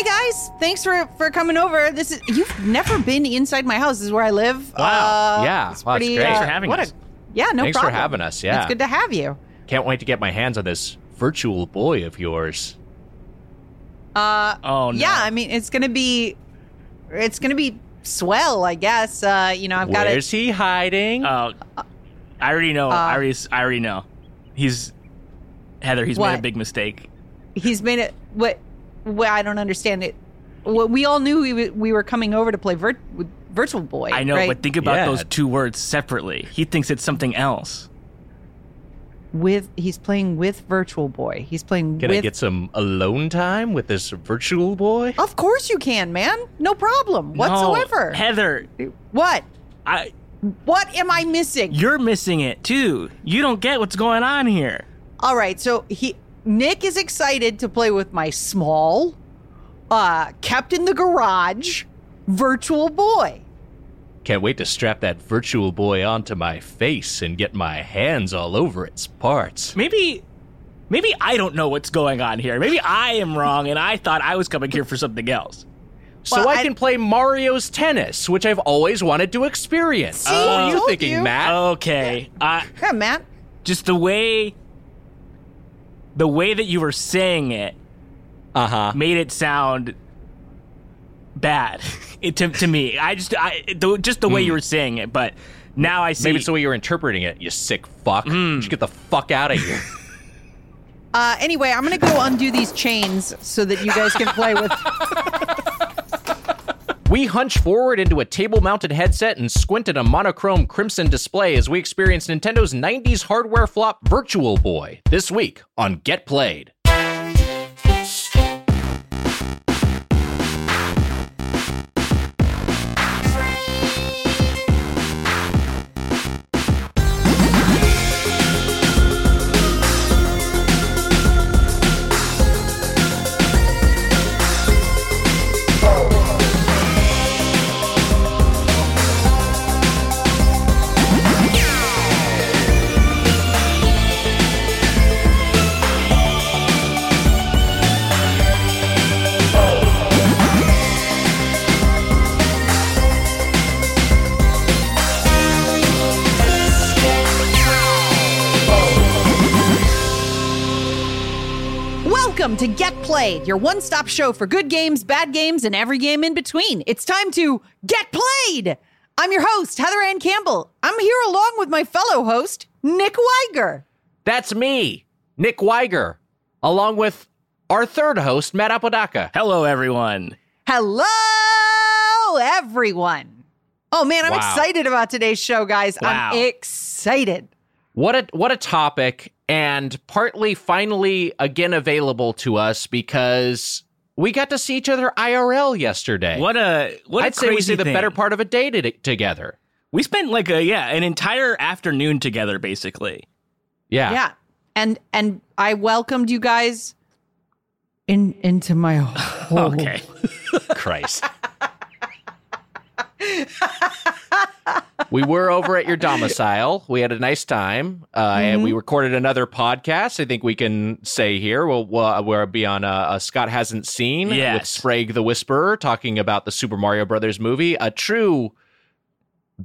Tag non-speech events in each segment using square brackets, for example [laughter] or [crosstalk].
Hey guys, thanks for for coming over. This is you've never been inside my house. This is where I live. Wow. Uh, Yeah. it's Wow, it's pretty, great. uh, Thanks for having what us. A, yeah, no Thanks for having us, yeah. it's good to have you. Can't wait to get my hands on this virtual boy of yours. Uh, Oh no. yeah, I mean it's gonna be, it's gonna be swell, I guess. Uh, you know, I've got Where's he hiding? Oh, I already know. Uh, I already. I already know. He's Heather. He's made a big mistake. He's made it. What? What? I don't understand it. What we all knew we we were coming over to play vir- with Virtual Boy. I know, right? but think about Yeah. those two words separately. He thinks it's something else. with he's playing with Virtual Boy. He's playing Can with. I get some alone time with this virtual boy? of course you can, man. No problem whatsoever. No, Heather, what? I. What am I missing? You're missing it too. You don't get what's going on here. All right, so he Nick is excited to play with my small, uh, kept in the garage virtual boy. Can't wait to strap that virtual boy onto my face and get my hands all over its parts. Maybe. Maybe I don't know what's going on here. Maybe I am wrong, and I thought I was coming here for something else. So Well, I, I- can play Mario's tennis, which I've always wanted to experience. See, what are you thinking, you. Matt? Okay. Uh, Yeah, Matt. just the way. The way that you were saying it Uh huh. made it sound bad [laughs] it, to, to me. I just I the, just the way you were saying it, but now I see. Maybe it's the way you're interpreting it, you sick fuck. Just get the fuck out of here. [laughs] Uh, anyway, I'm gonna go undo these chains so that you guys can play with. [laughs] We hunch forward into a table mounted headset and squint at a monochrome crimson display as we experience Nintendo's 90s hardware flop Virtual Boy this week on Get Played. To Get Played, your one-stop show for good games, bad games, and every game in between. It's time to get played. I'm your host, Heather Ann Campbell. I'm here along with my fellow host, Nick Weiger. That's me, Nick Weiger, along with our third host, Matt Apodaca. Hello, everyone. Hello, everyone. Oh man, I'm Wow. excited about today's show, guys. Wow. I'm excited. What a what a topic, and partly finally again available to us because we got to see each other IRL yesterday. What a what a I'd say we crazy see the thing. better part of a day to- together. We spent like a yeah an entire afternoon together, basically. Yeah. Yeah. And and I welcomed you guys in into my [laughs] home. Okay. [laughs] Christ. [laughs] we were over at your domicile. We had a nice time, uh, and we recorded another podcast. I think we can say here we'll, we'll, we'll be on uh, uh, Scott hasn't seen with Yes. Sprague the Whisperer talking about the Super Mario Brothers movie, a true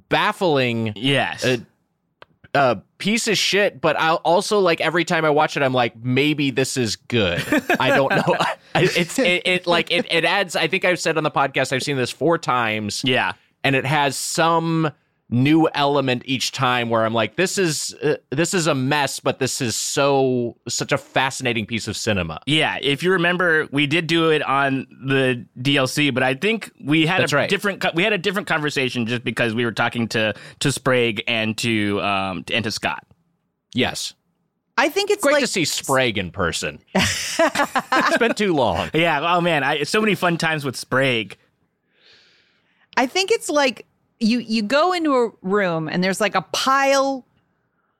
baffling yes. uh, uh, piece of shit. But I also like every time I watch it, I'm like, maybe this is good. I don't know. [laughs] It's it, it like it, it adds. I think I've said on the podcast I've seen this four times yeah. and it has some new element each time where I'm like, this is uh, this is a mess, but this is so such a fascinating piece of cinema. Yeah, if you remember, we did do it on the DLC, but I think we had That's a right. different we had a different conversation just because we were talking to to Sprague and to um and to Scott. Yes, I think it's great like to see Sprague in person. [laughs] it's been too long. Yeah, oh man, I so many fun times with Sprague. I think it's like you you go into a room and there's like a pile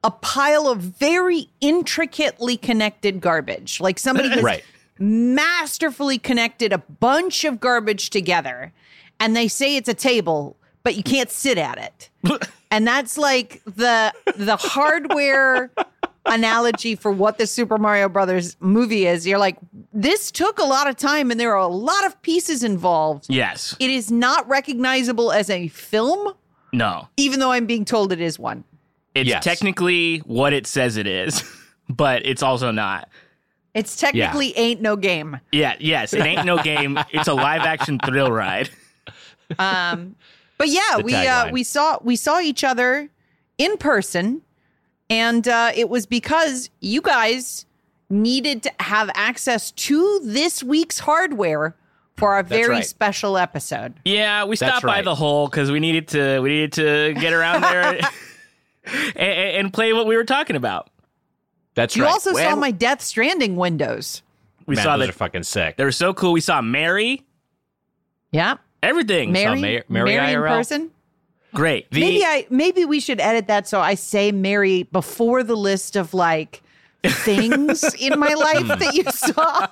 a pile of very intricately connected garbage. Like somebody [laughs] has Right. masterfully connected a bunch of garbage together and they say it's a table, but you can't sit at it. [laughs] and that's like the the hardware [laughs] analogy for what the Super Mario Brothers movie is. You're like, this took a lot of time and there are a lot of pieces involved. Yes. It is not recognizable as a film, No. even though I'm being told it is one. It's Yes. technically what it says it is, [laughs] but it's also not. It's technically ain't no game. Yeah, yes, it ain't no game. It's a live action thrill ride. Um, but yeah, The we uh, tagline. we saw we saw each other in person, and uh, it was because you guys needed to have access to this week's hardware for our very right. special episode. Yeah, we That's stopped by the hole because we needed to we needed to get around there [laughs] [laughs] and, and play what we were talking about. That's You right. You also saw my Death Stranding windows. We Man, saw those that are fucking sick. they were so cool. We saw Mary, Yeah, everything. Mary, Mary- Mary in IRL? person. Great. The- maybe I maybe we should edit that so I say Mary before the list of like things [laughs] in my life that you saw.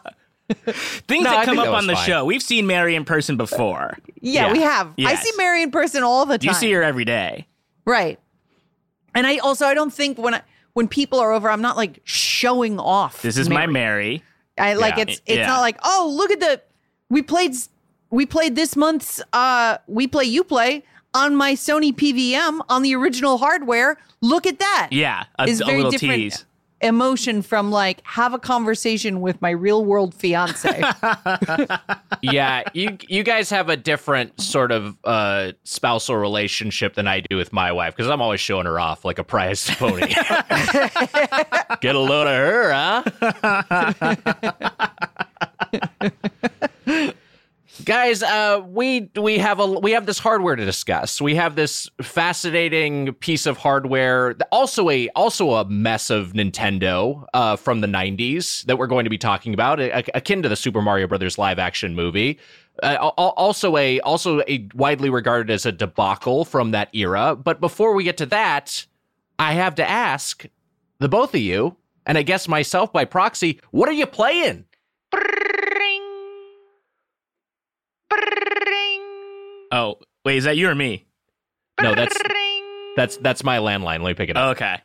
Things No, I that come up that on the fine. show. We've seen Mary in person before. Yeah, Yeah. we have. I see Mary in person all the time. You see her every day. Right. And I also I don't think when I when people are over, I'm not like showing off. This is my Mary. I like Yeah. it's it's Yeah. not like, oh, look at the we played s- we played this month's uh we play you play on my Sony PVM on the original hardware. Look at that. Yeah, a, Is a very little different tease. emotion from like have a conversation with my real world fiance. [laughs] [laughs] yeah, you you guys have a different sort of uh, spousal relationship than I do with my wife because I'm always showing her off like a prize pony. [laughs] Get a load of her, huh? Guys, uh, we we have a we have this hardware to discuss. We have this fascinating piece of hardware, also a also a mess of Nintendo uh, from the '90s that we're going to be talking about, akin to the Super Mario Brothers live action movie. Uh, al- al- also a also a widely regarded as a debacle from that era. But before we get to that, I have to ask the both of you, and I guess myself by proxy, what are you playing? Oh, wait, is that you or me? No, that's that's that's my landline. Let me pick it up. Okay.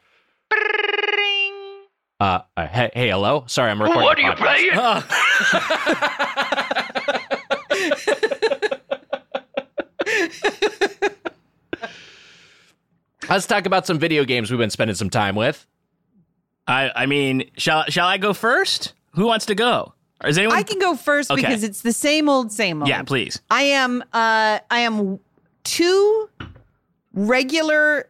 Uh, uh, hey, hey, hello. Sorry, I'm recording. What are you playing? Oh, [laughs] Let's talk about some video games we've been spending some time with. I I mean, shall shall I go first? Who wants to go? Is anyone? I can go first Okay. because it's the same old, same old. yeah, please. I am uh I am two regular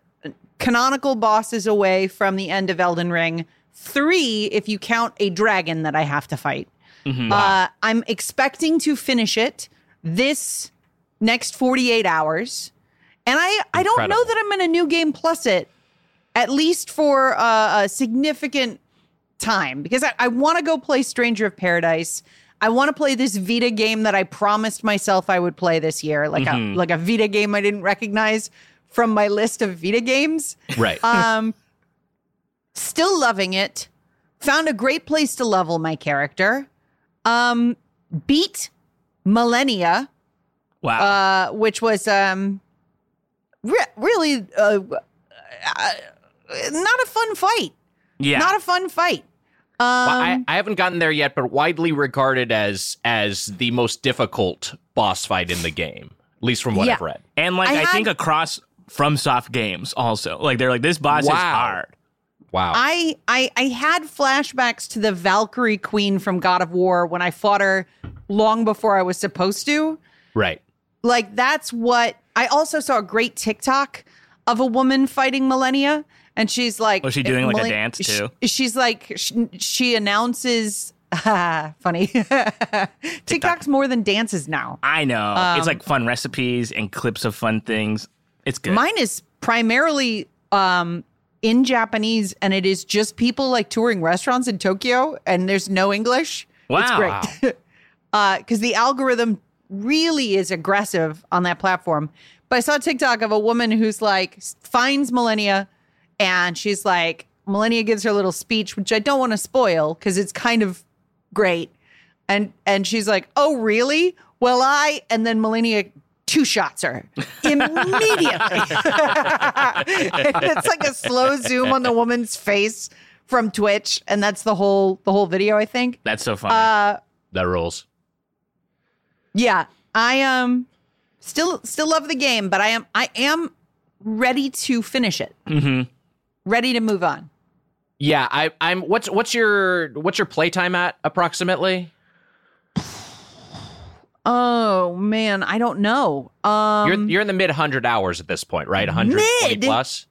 canonical bosses away from the end of Elden Ring. Three if you count a dragon that I have to fight. Mhm. Uh I'm expecting to finish it this next 48 hours. And I I don't know that I'm going to new game plus it at least for uh, a significant time because I, I want to go play Stranger of Paradise. I want to play this Vita game that I promised myself I would play this year, like a like a Vita game I didn't recognize from my list of Vita games. Right. Um, still loving it. Found a great place to level my character. Um, beat Malenia, Wow. uh, which was um, re- really uh, uh, not a fun fight. yeah. Not a fun fight. Um, I, I haven't gotten there yet, but widely regarded as as the most difficult boss fight in the game, at least from what Yeah. I've read. and like I I, had- think across FromSoft games also. Like they're like this boss is hard. Wow. I, I I had flashbacks to the Valkyrie Queen from God of War when I fought her long before I was supposed to. right. Like that's what I also saw a great TikTok of a woman fighting Malenia, and she's like, Was she doing, like, a dance, too? she's like, she, she announces. [laughs] funny. [laughs] TikTok's more than dances now. I know. Um, it's like fun recipes and clips of fun things. It's good. Mine is primarily um, in Japanese, and it is just people like touring restaurants in Tokyo, and there's no English. It's Wow. [laughs] great. Because the algorithm really is aggressive on that platform. But I saw a TikTok of a woman who's like finds Malenia, and she's like, Malenia gives her a little speech, which I don't want to spoil because it's kind of great. And and she's like, "Oh, really? Well, I." And then Malenia two shots her [laughs] immediately. [laughs] It's like a slow zoom on the woman's face from Twitch, and that's the whole the whole video. I think. That's so funny. Uh, That rules. Yeah, I um still still love the game, but I am I am ready to finish it. Mm-hmm. Ready to move on. Yeah, I, I'm. What's what's your what's your playtime at approximately? Oh man, I don't know. Um you're you're in the mid hundred hours at this point, right? 120 Mid? plus.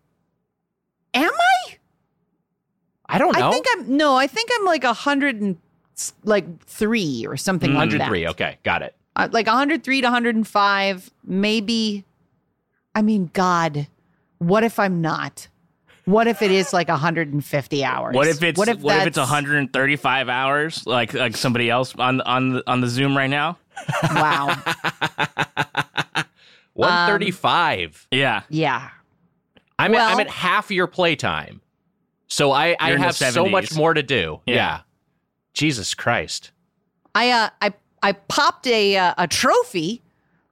am I? I don't know. I think I'm no, I think I'm like a hundred and like three or something like 103. Okay, got it. Uh, like 103 to 105, maybe. I mean, God, what if I'm not? What if it is like 150 hours? What if it's what if, that's- it's 135 hours, like like somebody else on on the, on the Zoom right now? Wow. [laughs] 135. Yeah, Yeah. I'm at, I'm at half your playtime, so I I You're in the have so much more to do. Yeah. Yeah. Jesus Christ. I uh I I popped a uh, a trophy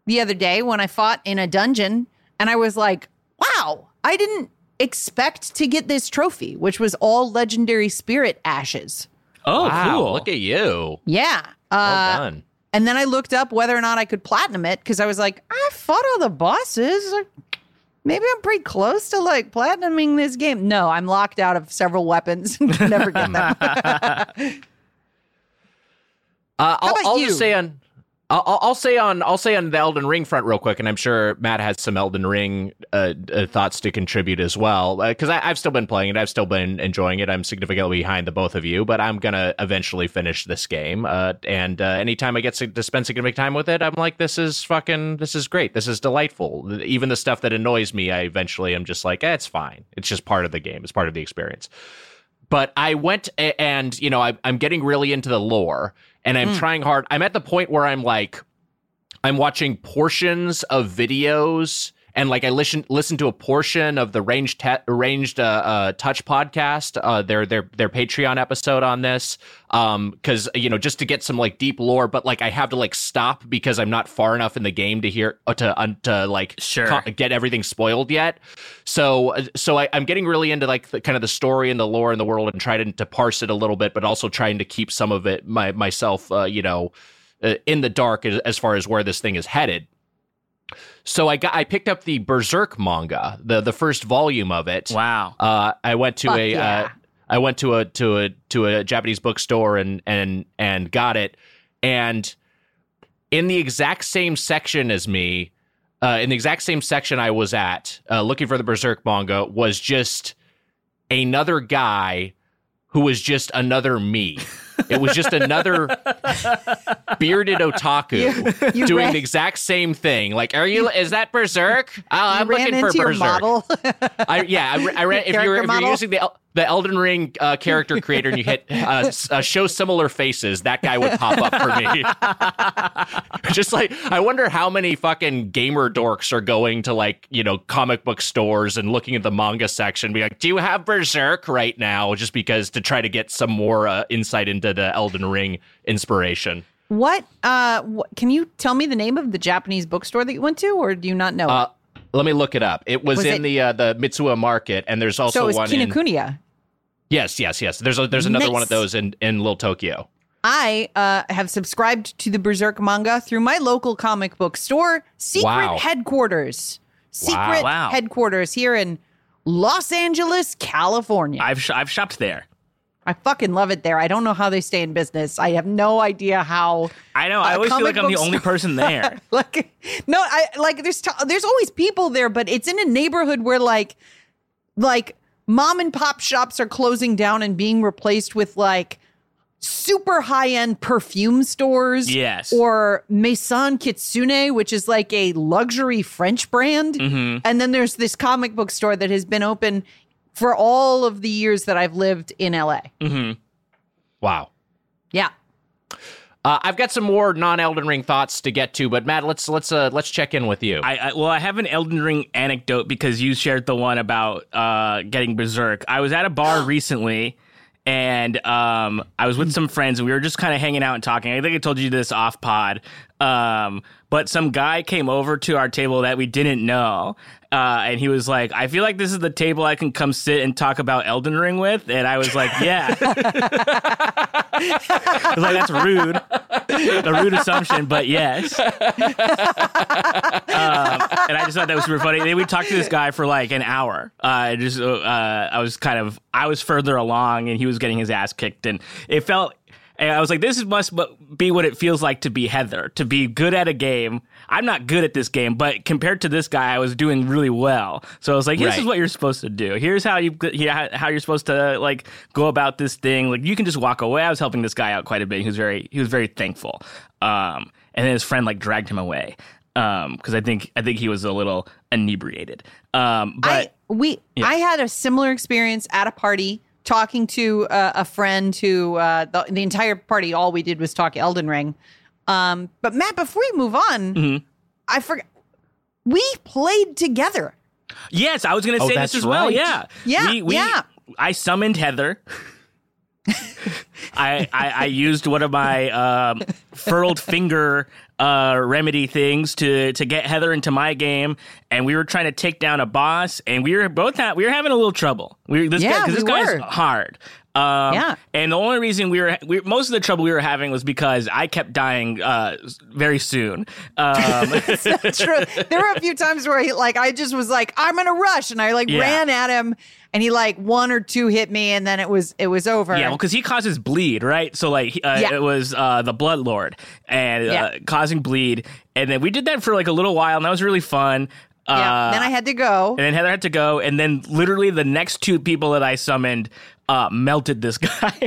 the other day when I fought in a dungeon and I was like, "Wow, I didn't expect to get this trophy, which was all legendary spirit ashes." Oh, wow. cool. Look at you. Yeah. Well Uh done. and then I looked up whether or not I could platinum it cuz I was like, "I fought all the bosses. Maybe I'm pretty close to like platinuming this game." No, I'm locked out of several weapons [laughs] and can never get them. [laughs] Uh, I'll, about I'll you? just say on. I'll, I'll- say on I'll say on the Elden Ring front real quick, and I'm sure Matt has some Elden Ring uh, uh, thoughts to contribute as well. Because I I've still been playing it, I've still been enjoying it. I'm significantly behind the both of you, but I'm gonna eventually finish this game. Uh, and uh, anytime I get to, spend significant time with it, I'm like, this is fucking, this is great, this is delightful. Even the stuff that annoys me, I eventually am just like, eh, it's fine. It's just part of the game. It's part of the experience but I went and you know I, I'm getting really into the lore and I'm hmm. trying hard. I'm at the point where I'm like I'm watching portions of videos and like I listen listen to a portion of the ranged te- ranged uh, uh, touch podcast. Uh, their their their Patreon episode on this. Um because you know just to get some like deep lore but like I have to like stop because I'm not far enough in the game to hear uh, to uh, to like Sure. co- get everything spoiled yet. So so I, I'm getting really into like the kind of the story and the lore in the world and trying to, to parse it a little bit but also trying to keep some of it my myself uh, you know uh, in the dark as far as where this thing is headed so I got I picked up the Berserk manga, the the first volume of it. Wow. Uh, I went to Fuck a yeah. uh, I went to a to a to a Japanese bookstore and and and got it. And in the exact same section as me, uh, in the exact same section I was at, uh, looking for the Berserk manga, was just another guy who was just another me. [laughs] It was just another bearded otaku You doing ran- the exact same thing. Like, are you? Is that Berserk? Oh, I'm looking for Berserk. model. I, yeah, I, I read [laughs] if you're if you're using the the Elden Ring uh, character creator and you hit uh, uh, show similar faces, that guy would pop up for me. [laughs] Just like I wonder how many fucking gamer dorks are going to like you know comic book stores and looking at the manga section, be like, "Do you have Berserk right now?" Just because to try to get some more uh, insight into the Elden Ring inspiration. what uh what, can you tell me the name of the Japanese bookstore that you went to or do you not know? Uh, let me look it up. It was, Was in it- the uh, the Mitsuwa Market, and there's also so it was one in Kinokuniya. yes, yes, yes. There's a, there's another one of those in in Little Tokyo. I uh, have subscribed to the Berserk manga through my local comic book store, Secret Wow. Headquarters. Secret Wow. Headquarters here in Los Angeles, California. I've sh- I've shopped there. Fucking love it there. I don't know how they stay in business. I have no idea how. I know. I Uh, always feel like I'm the only person there. [laughs] like no, I like there's t- there's always people there, but it's in a neighborhood where like like mom and pop shops are closing down and being replaced with like super high end perfume stores. Yes. Or Maison Kitsune, which is like a luxury French brand. Mm-hmm. And then there's this comic book store that has been open for all of the years that I've lived in LA. Mm-hmm. Wow. Yeah. Uh, I've got some more non Elden Ring thoughts to get to, but Matt, let's let's uh, let's check in with you. I, I well, I have an Elden Ring anecdote because you shared the one about uh, getting berserk. I was at a bar [gasps] recently, and um, I was with some friends, and we were just kind of hanging out and talking. I think I told you this off pod. Um, but some guy came over to our table that we didn't know. Uh, and he was like, I feel like this is the table I can come sit and talk about Elden Ring with. And I was like, yeah. [laughs] I was like, that's rude. A rude assumption, but yes. [laughs] Um, and I just thought that was super funny. Then we talked to this guy for like an hour. Uh, just, uh, I was kind of, I was further along and he was getting his ass kicked. And it felt, and I was like, this must be what it feels like to be Heather, to be good at a game. I'm not good at this game, but compared to this guy, I was doing really well. So I was like, this Right. is what you're supposed to do. Here's how you how you're supposed to like go about this thing. Like you can just walk away. I was helping this guy out quite a bit. He was very he was very thankful. Um, and then his friend like dragged him away. Um, because I think I think he was a little inebriated. Um, but I we I had a similar experience at a party talking to uh, a friend who uh, the, the entire party all we did was talk Elden Ring. Um, but Matt, before we move on, Mm-hmm. I forgot we played together. Yes, I was going to Oh, say that's this as well. Yeah, Yeah, We, we, yeah. I summoned Heather. [laughs] I, I I used one of my um, furled finger uh, remedy things to to get Heather into my game, and we were trying to take down a boss, and we were both ha- we were having a little trouble. We were, this guy Yeah, because this we guy's were. hard. Um, Yeah. and the only reason we were, we, most of the trouble we were having was because I kept dying uh, very soon. Um, [laughs] True. There were a few times where he like I just was like I'm gonna rush, and I like Yeah. ran at him, and he like one or two hit me, and then it was it was over. Yeah, well, because he causes bleed, right? So like, uh, Yeah. it was uh, the Blood Lord and uh, Yeah. causing bleed, and then we did that for like a little while, and that was really fun. yeah. Uh, then I had to go. and then Heather had to go, and then literally the next two people that I summoned uh, melted this [laughs] guy,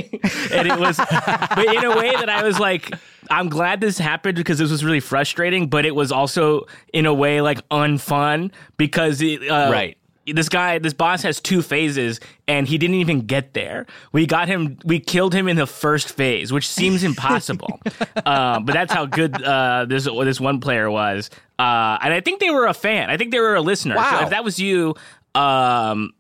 and it was, but in a way that I was like, I'm glad this happened because this was really frustrating, but it was also in a way like unfun because it, uh, Right. This guy, this boss has two phases, and he didn't even get there. We got him, we killed him in the first phase, which seems impossible. [laughs] uh, but that's how good uh, this this one player was, uh, and I think they were a fan. I think they were a listener. So Wow. if that was you, um,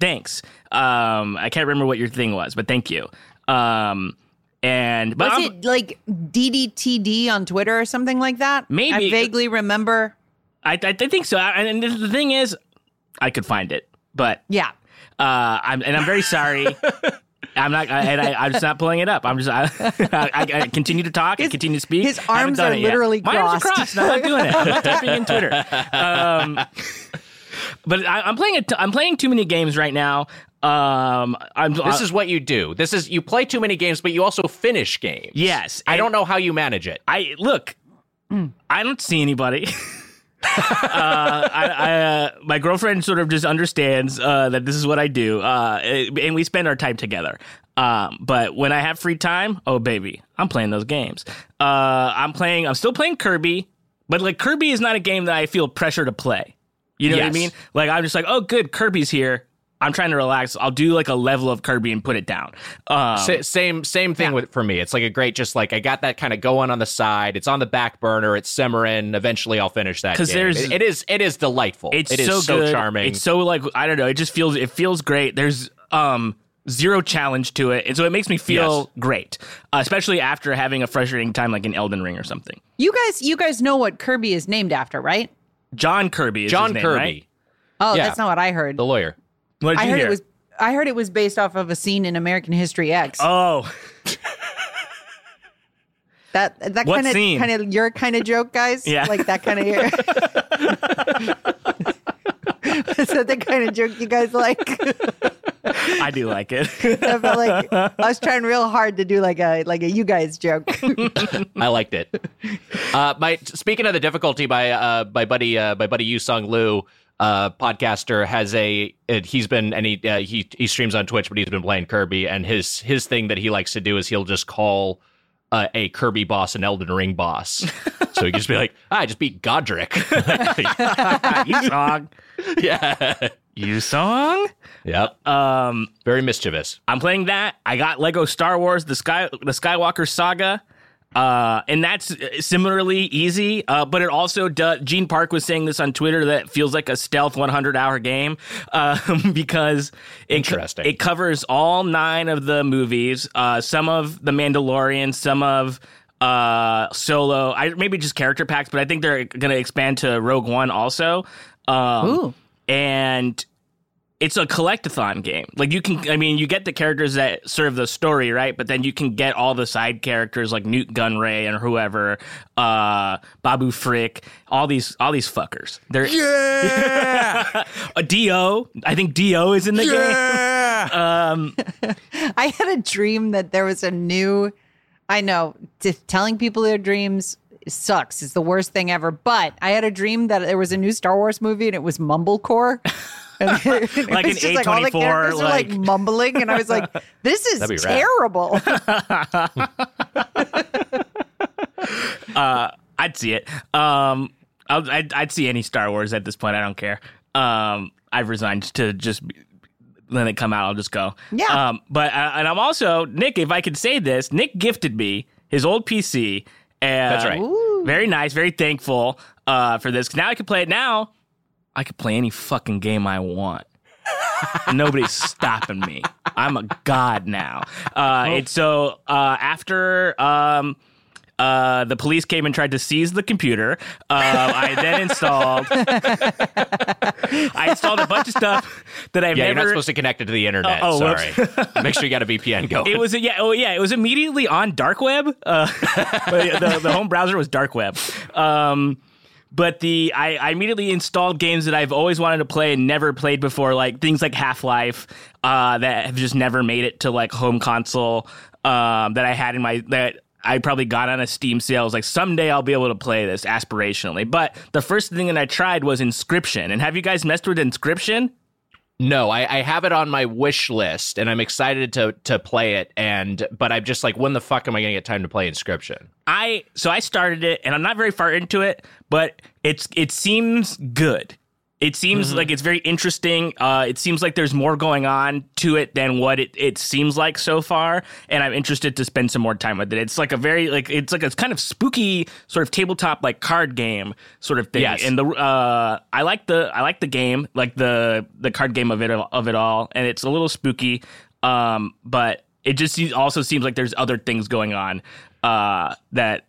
thanks. Um, I can't remember what your thing was, but thank you. Um, and but Was I'm- it like DDTD on Twitter or something like that? Maybe. I vaguely remember. I, I, I think so. And the thing is, I could find it, but Yeah. uh, I'm and I'm very sorry. [laughs] I'm not, I, and I, I'm just not pulling it up. I'm just, [laughs] I, I, I continue to talk and continue to speak. his arms are literally My arms are crossed. crossed. I'm not doing it. I'm not typing in Twitter. [laughs] Um, but I, I'm playing. A t- I'm playing too many games right now. Um, I'm. This is what you do. This is you play too many games, but you also finish games. yes. I don't know how you manage it. I look. I don't see anybody. [laughs] uh, I, I, uh, my girlfriend sort of just understands uh, that this is what I do, uh, and we spend our time together. Um, but when I have free time, oh baby, I'm playing those games. Uh, I'm playing. I'm still playing Kirby, but like Kirby is not a game that I feel pressure to play. You know what I mean? Like I'm just like, oh, good, Kirby's here. I'm trying to relax. I'll do like a level of Kirby and put it down. Um, Sa- same same thing with for me. It's like a great just like I got that kind of going on the side. It's on the back burner. It's simmering. Eventually, I'll finish that because there's- it, it is it is delightful. It's It is so, so charming. It's so like I don't know. It just feels it feels great. There's um zero challenge to it, and so it makes me feel Yes. great, uh, especially after having a frustrating time like in Elden Ring or something. You guys, you guys know what Kirby is named after, right? John Kirby is John his name, Kirby, right? Oh, Yeah. that's not what I heard. the lawyer. What did I you heard hear? it was. I heard it was based off of a scene in American History X. Oh, that that kind of kind of your kind of joke, guys. Yeah. like that kind of your. [laughs] Is that the kind of joke you guys like? [laughs] I do like it. [laughs] I felt like I was trying real hard to do like a like a you guys joke. [laughs] I liked it. Uh, my speaking of the difficulty, my uh, my buddy uh, my buddy Yu Sung Lu, uh, podcaster, has a it, he's been and he uh, he he streams on Twitch, but he's been playing Kirby, and his his thing that he likes to do is he'll just call. Uh, a Kirby boss, an Elden Ring boss. So he can just be like, ah, I just beat Godrick. [laughs] you song, yeah. You song. Yep. Um, Very mischievous. I'm playing that. I got Lego Star Wars: The Sky, the Skywalker Saga, uh, and that's similarly easy. Uh, but it also does. Gene Park was saying this on Twitter that feels like a stealth 100 hour game um, [laughs] because it, co- Interesting. it covers all nine of the movies, uh, some of the Mandalorian, some of uh, solo. I maybe just character packs, but I think they're going to expand to Rogue One also. Um, Ooh. And it's a collectathon game. Like you can, I mean, you get the characters that serve the story, right? But then you can get all the side characters like Nute Gunray and whoever, uh, Babu Frick, all these, all these fuckers. They're Yeah. [laughs] a Do. I think Do is in the game. yeah. Um, [laughs] I had a dream that there was a new. I know t- telling people their dreams sucks. It's the worst thing ever. But I had a dream that there was a new Star Wars movie and it was Mumblecore. [laughs] And [laughs] it Like was an just all the A24, characters are like like- mumbling, and I was like, [laughs] "This is That'd be rad. terrible." uh, I'd see it. Um, I'll, I'd, I'd see any Star Wars at this point. I don't care. Um, I've resigned to just let it come out. I'll just go. Yeah. Um, but uh, and I'm also Nick. If I could say this, Nick gifted me his old PC. And That's right. Ooh. Very nice. Very thankful uh, for this. Now I can play it. Now I can play any fucking game I want. [laughs] Nobody's stopping me. I'm a god now. Uh, and so uh, after um, uh, the police came and tried to seize the computer, um, I then installed. [laughs] I installed a bunch of stuff that I've Yeah, you're not supposed to connect it to the internet. Oh, oh, Sorry. Make sure you got a VPN [laughs] going. it was a, yeah oh yeah it was immediately on dark web. Uh, [laughs] the, the home browser was dark web. Um, but the I, I immediately installed games that I've always wanted to play and never played before, like things like Half Life, uh, that have just never made it to like home console. Um, that I had in my that I probably got on a Steam sale. I was like, someday I'll be able to play this aspirationally. But the first thing that I tried was Inscryption. And have you guys messed with Inscryption? No, I, I have it on my wish list, and I'm excited to to play it. And but I'm just like, when the fuck am I going to get time to play Inscryption? I so I started it and I'm not very far into it, but it's it seems good. It seems like it's very interesting. Uh, it seems like there's more going on to it than what it, it seems like so far, and I'm interested to spend some more time with it. It's like a very like it's like a kind of spooky sort of tabletop like card game sort of thing. Yes. And the uh, I like the I like the game, like the the card game of it of it all, and it's a little spooky. Um, but it just also seems like there's other things going on uh, that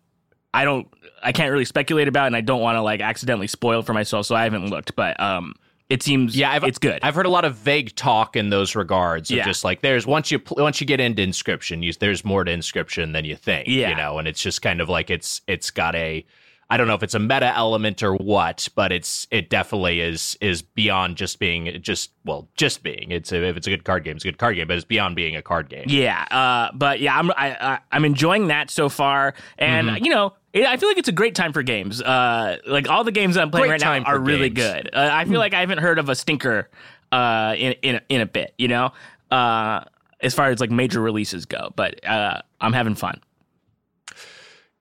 I don't I can't really speculate about, and I don't want to like accidentally spoil for myself, so I haven't looked. But um, it seems Yeah, I've, it's good. I've heard a lot of vague talk in those regards. Of Yeah. just like there's once you once you get into Inscryption, you, there's more to Inscryption than you think. Yeah. you know, and it's just kind of like it's it's got a I don't know if it's a meta element or what, but it's it definitely is is beyond just being just well just being. It's a, if it's a good card game, it's a good card game, but it's beyond being a card game. yeah, uh, but yeah, I'm I, I, I'm enjoying that so far, and Mm-hmm. you know. It, I feel like it's a great time for games. Uh, like all the games I'm playing Great right now are really games. good. Uh, I feel like I haven't heard of a stinker uh, in in in a bit. You know, uh, as far as like major releases go. But uh, I'm having fun.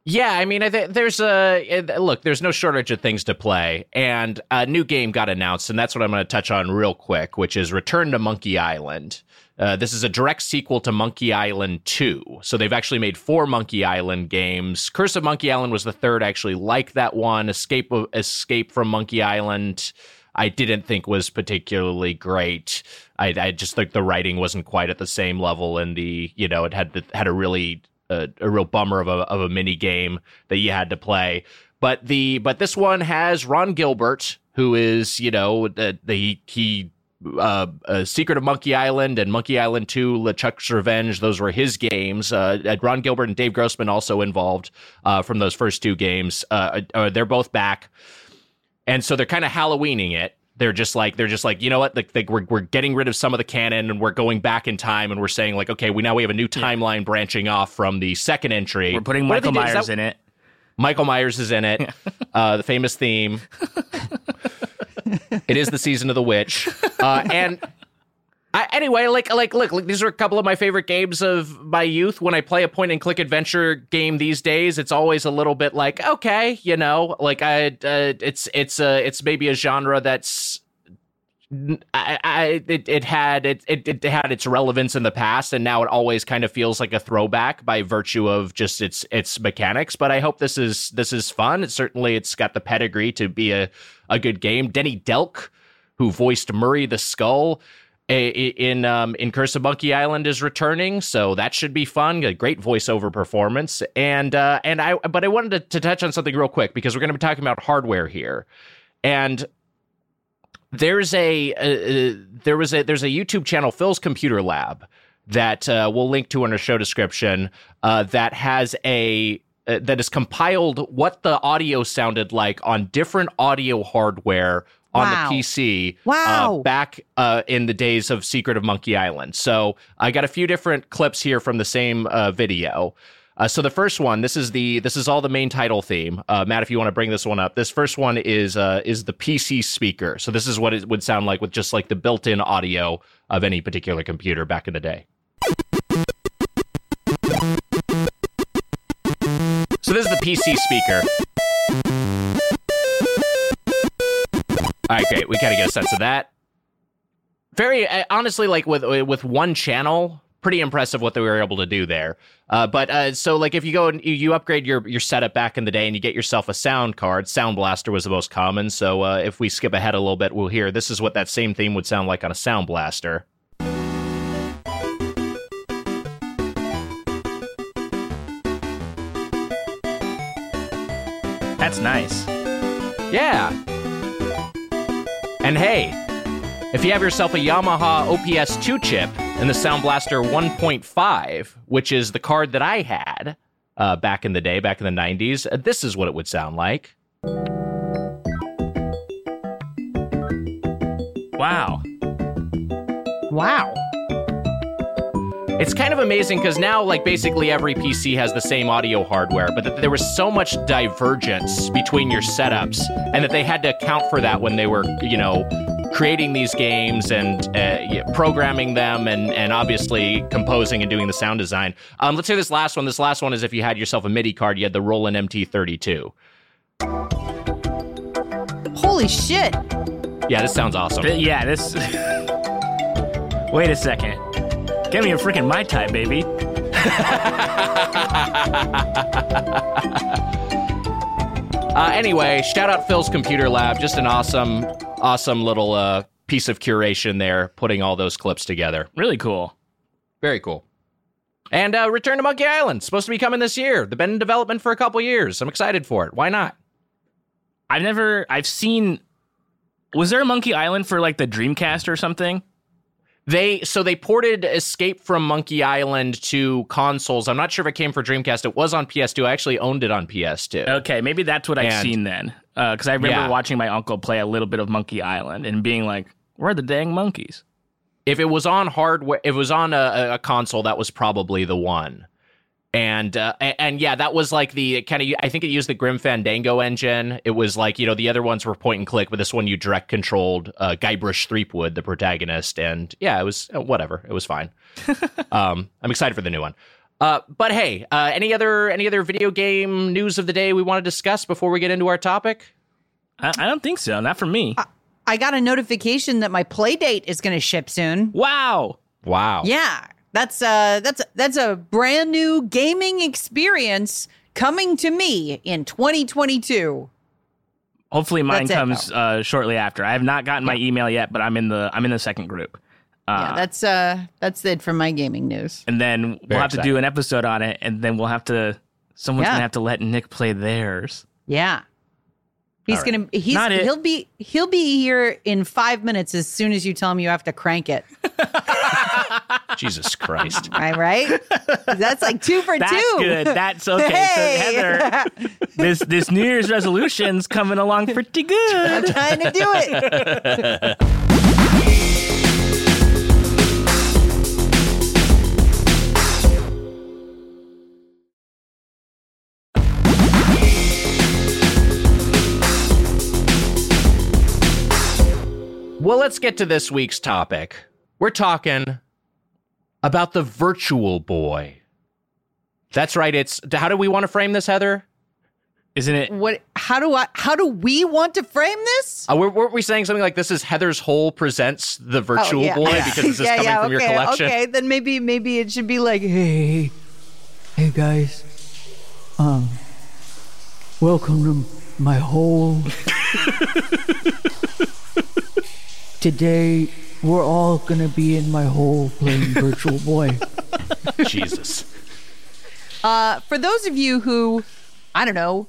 Yeah, I mean, there's a uh, look. There's no shortage of things to play, and a new game got announced, and that's what I'm going to touch on real quick, which is Return to Monkey Island. Uh, this is a direct sequel to Monkey Island 2. So they've actually made four Monkey Island games. Curse of Monkey Island was the third. I actually like that one. Escape of, Escape from Monkey Island. I didn't think was particularly great. I, I just think the writing wasn't quite at the same level, and the you know it had the, had a really a, a real bummer of a of a mini game that you had to play. But the but this one has Ron Gilbert, who is you know the, the he uh, uh, Secret of Monkey Island and Monkey Island Two, LeChuck's Revenge. Those were his games. Uh, Ron Gilbert and Dave Grossman also involved uh, from those first two games. Uh, uh, they're both back, and so they're kind of Halloweening it. They're just like they're just like you know what like, like we're we're getting rid of some of the canon and we're going back in time and we're saying like okay we now we have a new timeline branching off from the second entry. We're putting What Michael they do? Is Myers that- in it. Michael Myers is in it. [laughs] uh, the famous theme. [laughs] it is the season of the witch, uh, and I, anyway, like like look, like these are a couple of my favorite games of my youth. When I play a point and click adventure game these days, it's always a little bit like okay, you know, like I uh, it's it's uh, it's maybe a genre that's. I, I it, it had it, it it had its relevance in the past and now it always kind of feels like a throwback by virtue of just its its mechanics but I hope this is this is fun it certainly it's got the pedigree to be a a good game Denny Delk who voiced Murray the Skull in um, in Curse of Monkey Island is returning, so that should be fun. A great voiceover performance, and uh, and I but I wanted to, to touch on something real quick because we're going to be talking about hardware here, and there's a uh, uh, there was a there's a YouTube channel Phil's Computer Lab that uh, we'll link to in our show description uh, that has a uh, that has compiled what the audio sounded like on different audio hardware on Wow. the PC Wow. uh, back uh, in the days of Secret of Monkey Island. So I got a few different clips here from the same uh, video. Uh, so the first one, this is the this is all the main title theme. Uh, Matt, if you want to bring this one up, this first one is uh, is the PC speaker. So this is what it would sound like with just like the built-in audio of any particular computer back in the day. So this is the PC speaker. Great. We of get a sense of that. Very uh, honestly, like with with one channel, pretty impressive what they were able to do there. Uh, but uh, so like if you go and you upgrade your your setup back in the day and you get yourself a sound card, Sound Blaster was the most common. So uh, if we skip ahead a little bit, we'll hear this is what that same theme would sound like on a Sound Blaster. And hey, if you have yourself a Yamaha OPL 2 chip and the Sound Blaster 1.5, which is the card that I had uh, back in the day, back in the 90s, uh, this is what it would sound like. Wow. Wow. It's kind of amazing because now, like, basically every PC has the same audio hardware, but that there was so much divergence between your setups, and that they had to account for that when they were, you know, creating these games and uh, programming them, and and obviously composing and doing the sound design. Um, let's hear this last one. This last one is if you had yourself a MIDI card, you had the Roland MT32. Holy shit. Yeah, this sounds awesome. Th- yeah, this. [laughs] Wait a second. Get me a freaking Mai Tai, baby. [laughs] Uh, anyway, shout out Phil's Computer Lab. Just an awesome, awesome little uh, piece of curation there, putting all those clips together. Really cool. Very cool. And uh, Return to Monkey Island supposed to be coming this year. They've been in development for a couple years. I'm excited for it. Why not? I've never. I've seen. Was there a Monkey Island for like the Dreamcast or something? They so they ported Escape from Monkey Island to consoles. I'm not sure if it came for Dreamcast. It was on PS2. I actually owned it on PS2. Okay, maybe that's what I've seen then. Uh, because I remember Yeah. watching my uncle play a little bit of Monkey Island and being like, "Where are the dang monkeys?" if it was on hardware, if it was on a, a console, that was probably the one. And uh, and, and yeah, that was like the kind of. I think it used the Grim Fandango engine. It was like you know the other ones were point and click, but this one you direct controlled uh, Guybrush Threepwood, the protagonist, and yeah, it was uh, whatever. It was fine. [laughs] um, I'm excited for the new one. Uh, but hey, uh, any other any other video game news of the day we want to discuss before we get into our topic? I, I don't think so. Not for me. I got a notification that my Playdate is going to ship soon. wow. Wow. Yeah, that's uh that's that's a brand new gaming experience coming to me in 2022. Hopefully, mine That's it, comes uh, shortly after. I have not gotten my email yet, but I'm in the I'm in the second group. Uh, yeah, that's uh that's it for my gaming news. and then we'll Very have to do an episode on it, and then we'll have to. Someone's Yeah. gonna have to let Nick play theirs. Yeah. He's right. gonna he's Not it. he'll be he'll be here in five minutes as soon as you tell him you have to crank it. [laughs] Jesus Christ. All right? That's like two for That's two. good. That's okay. [laughs] Hey! So Heather, this this New Year's resolution's coming along pretty good. I'm trying to do it. [laughs] Well, let's get to this week's topic. We're talking about the virtual boy. That's right. It's how do we want to frame this, Heather? Isn't it? What how do I how do we want to frame this? Uh, were, weren't we saying something like this is Heather's Hole presents the virtual Oh, yeah. boy because this is [laughs] yeah, coming yeah, from okay, your collection? Okay, then maybe maybe it should be like, hey, Hey guys, um, welcome to my hole. [laughs] Today we're all gonna be in my hole playing [laughs] Virtual Boy. Jesus. Uh, for those of you who, I don't know,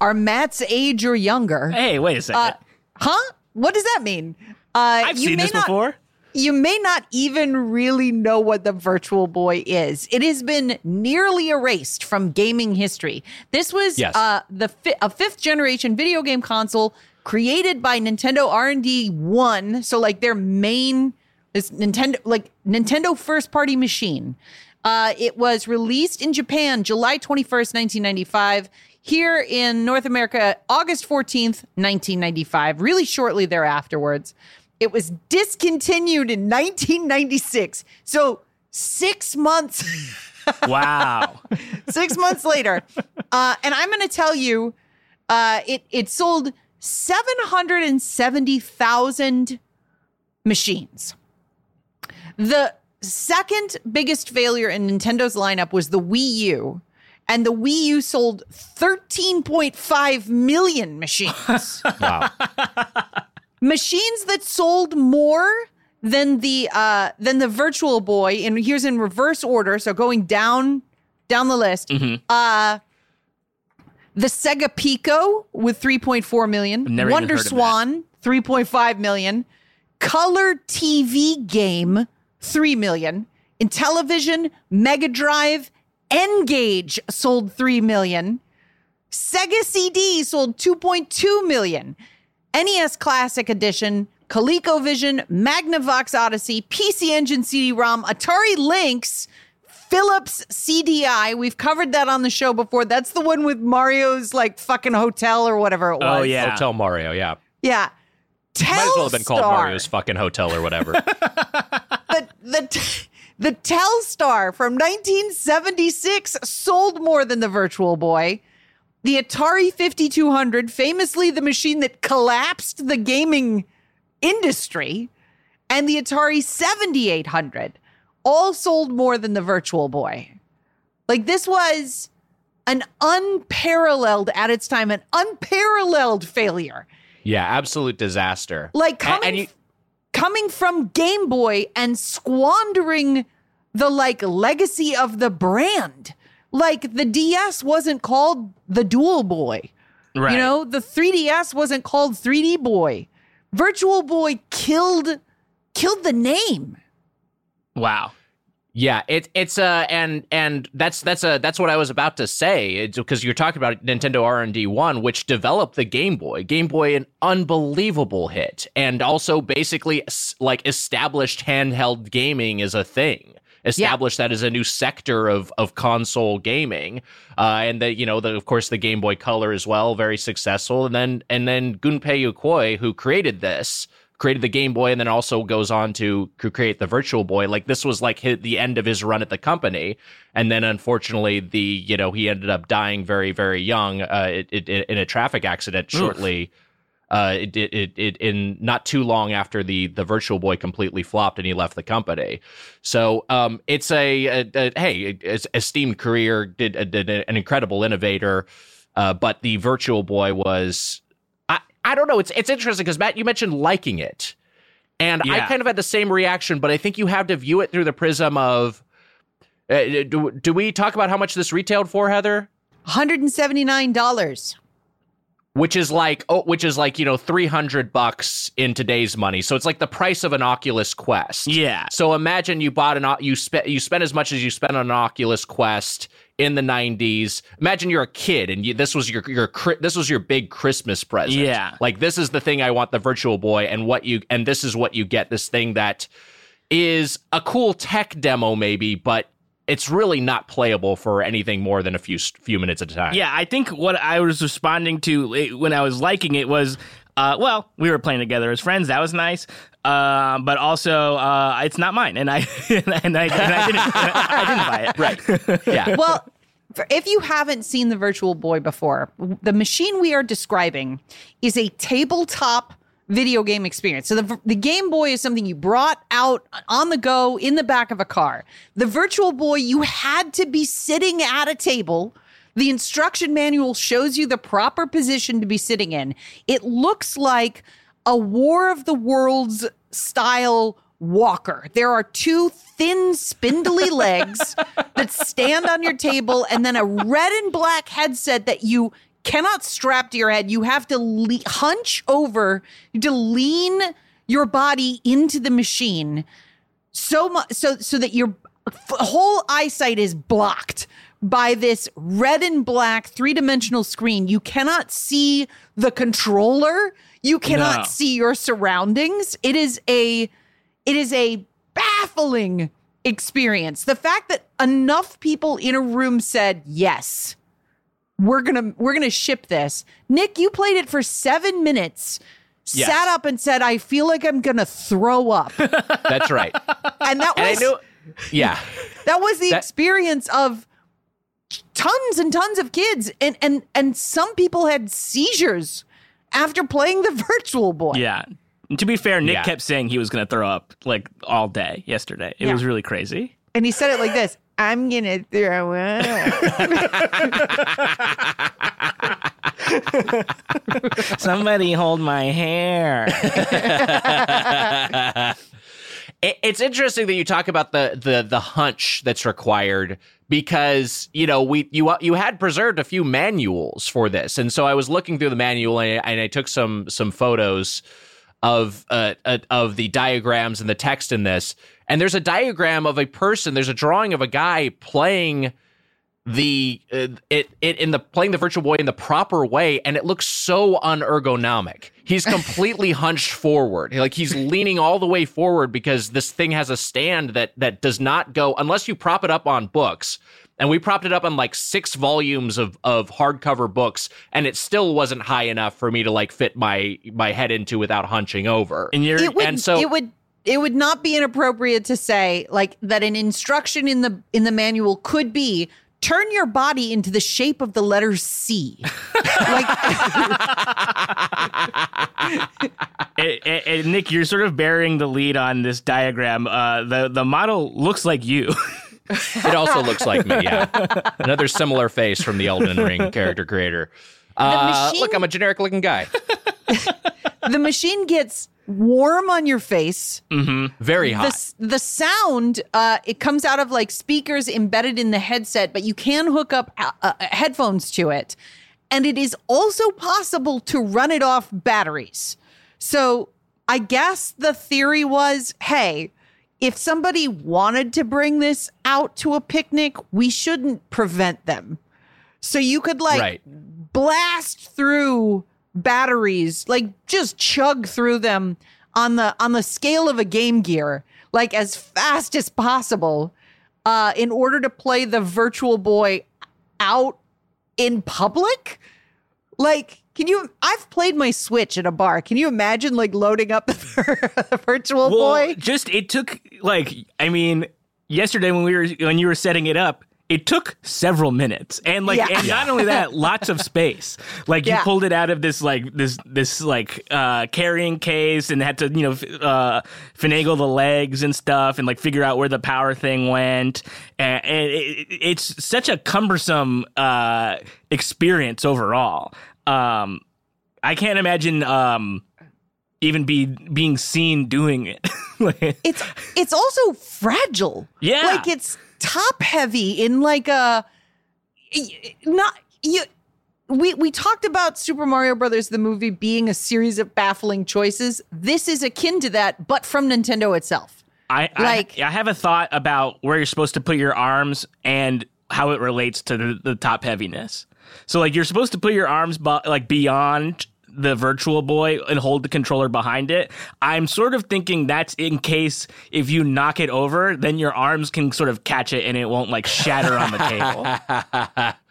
are Matt's age or younger, Hey, wait a second. uh, huh? What does that mean? Uh, I've you seen may this not- before. You may not even really know what the Virtual Boy is. It has been nearly erased from gaming history. This was Yes. uh, the fi- a fifth generation video game console created by Nintendo R&D 1, so like their main this Nintendo like Nintendo first party machine. Uh, it was released in Japan July 21st, 1995. Here in North America, August 14th, 1995, really shortly thereafterwards. It was discontinued in 1996. So six months, [laughs] Wow. six months later. Uh, and I'm going to tell you, uh, it, it sold 770,000 machines. The second biggest failure in Nintendo's lineup was the Wii U. And the Wii U sold 13.5 million machines. [laughs] Wow. machines that sold more than the uh than the virtual boy and here's in reverse order so going down down the list uh the sega pico with 3.4 million. Never wonder swan 3.5 million. Color tv game 3 million. In television mega drive N-Gage sold 3 million. Sega CD sold 2.2 million. NES Classic Edition, ColecoVision, Magnavox Odyssey, PC Engine CD-ROM, Atari Lynx, Philips CDI. We've covered that on the show before. That's the one with Mario's like fucking hotel or whatever it oh, was. Oh, yeah. Hotel Mario, yeah. Yeah. Might as well have been called Mario's fucking hotel or whatever. [laughs] the the the Telstar from 1976 sold more than the Virtual Boy. The Atari 5200, famously the machine that collapsed the gaming industry, and the Atari 7800 all sold more than the Virtual Boy. Like this was an unparalleled at its time, an unparalleled failure. yeah, absolute disaster. Like coming and you- coming from Game Boy and squandering the like legacy of the brand. Like the DS wasn't called the Dual Boy. Right. You know, the 3DS wasn't called 3D Boy. Virtual Boy killed killed the name. Wow. Yeah, it, it's uh and and that's that's a that's what I was about to say because you're talking about Nintendo R and D one, which developed the Game Boy. Game Boy, an unbelievable hit, and also basically like established handheld gaming as a thing. Established that as a new sector of of console gaming, uh, and that you know the of course the Game Boy Color as well, very successful, and then and then Gunpei Yokoi, who created this, created the Game Boy and then also goes on to create the Virtual Boy. Like this was like his, the end of his run at the company, and then unfortunately the you know he ended up dying very very young uh, it, it, in a traffic accident shortly. Uh, it, it, it, in not too long after the the Virtual Boy completely flopped and he left the company. So um, it's a, a, a hey, es- esteemed career, did, did an incredible innovator, uh, but the Virtual Boy was I, I don't know. It's it's interesting because Matt, you mentioned liking it, and I kind of had the same reaction. But I think you have to view it through the prism of. Uh, do, do we talk about how much this retailed for, Heather? $179. Which is like oh, which is like you know three hundred bucks in today's money. So it's like the price of an Oculus Quest. Yeah. So imagine you bought an O- you spent you spent as much as you spent on an Oculus Quest in the '90s. Imagine you're a kid and you, this was your your this was your big Christmas present. Yeah. like this is the thing I want the Virtual Boy, and what you and this is what you get. This thing that is a cool tech demo, maybe, but it's really not playable for anything more than a few few minutes at a time. Yeah, I think what I was responding to eh, when I was liking it was, uh, well, we were playing together as friends. That was nice. Uh, but also, uh, it's not mine, and I [laughs] and I, and I, didn't, I didn't buy it. right. Yeah. [laughs] well, if you haven't seen the Virtual Boy before, the machine we are describing is a tabletop video game experience. So the the Game Boy is something you brought out on the go in the back of a car. The Virtual Boy you had to be sitting at a table. The instruction manual shows you the proper position to be sitting in. It looks like a War of the Worlds style walker. There are two thin, spindly legs that stand on your table, and then a red and black headset that you cannot strap to your head. You have to le- hunch over, to lean your body into the machine so much so so that your f- whole eyesight is blocked by this red and black three-dimensional screen you cannot see the controller you cannot No. see your surroundings it is a it is a baffling experience the fact that enough people in a room said yes we're gonna we're gonna ship this nick you played it for seven minutes Yes. sat up and said i feel like i'm gonna throw up [laughs] That's right. and that and I was knew, yeah. that was the That- experience of tons and tons of kids and and and some people had seizures after playing the [laughs] virtual boy Yeah. And to be fair, Nick Yeah. kept saying he was going to throw up like all day yesterday. It Yeah. was really crazy. and he said it like this i'm gonna throw up. [laughs] Somebody hold my hair. [laughs] It- it's interesting that you talk about the the the hunch that's required because you know we you you had preserved a few manuals for this, and so I was looking through the manual and I, and I took some some photos of uh, uh of the diagrams and the text in this, and there's a diagram of a person, there's a drawing of a guy playing the uh, it it in the playing the virtual boy in the proper way and it looks so unergonomic. He's completely [laughs] hunched forward. Like he's leaning all the way forward because this thing has a stand that that does not go unless you prop it up on books. And we propped it up on like six volumes of of hardcover books and it still wasn't high enough for me to like fit my my head into without hunching over. And you're it would and so- it would it would not be inappropriate to say like that an instruction in the in the manual could be turn your body into the shape of the letter C. like and, and- and Nick, you're sort of bearing the lead on this diagram. Uh, the the model looks like you. [laughs] It also looks like me, yeah. Another similar face from the Elden Ring character creator. Uh, machine- look, I'm a generic looking guy. [laughs] the machine gets warm on your face. Very hot. s- the sound uh, it comes out of like speakers embedded in the headset but you can hook up uh, uh, headphones to it and it is also possible to run it off batteries so i guess the theory was hey if somebody wanted to bring this out to a picnic we shouldn't prevent them so you could like right. blast through batteries like just chug through them on the on the scale of a game gear like as fast as possible uh in order to play the virtual boy out in public like can you i've played my switch at a bar can you imagine like loading up [laughs] the virtual boy just it took like I mean, yesterday when we were when you were setting it up. It took several minutes, and like, Yeah. and not only that, lots of space. Like, you Yeah. pulled it out of this like this this like uh, carrying case, and had to you know f- uh, finagle the legs and stuff, and like figure out where the power thing went. And, and it, it's such a cumbersome uh, experience overall. Um, I can't imagine um, even be being seen doing it. Like- [laughs] it's it's also fragile. Yeah. Like it's top heavy in like a not you we we talked about Super Mario Brothers the movie being a series of baffling choices. This is akin to that but from Nintendo itself. I, Like- I I have a thought about where you're supposed to put your arms and how it relates to the, the top heaviness. So like you're supposed to put your arms bu- like beyond the virtual boy and hold the controller behind it. I'm sort of thinking that's in case if you knock it over, then your arms can sort of catch it and it won't like shatter on the table. [laughs]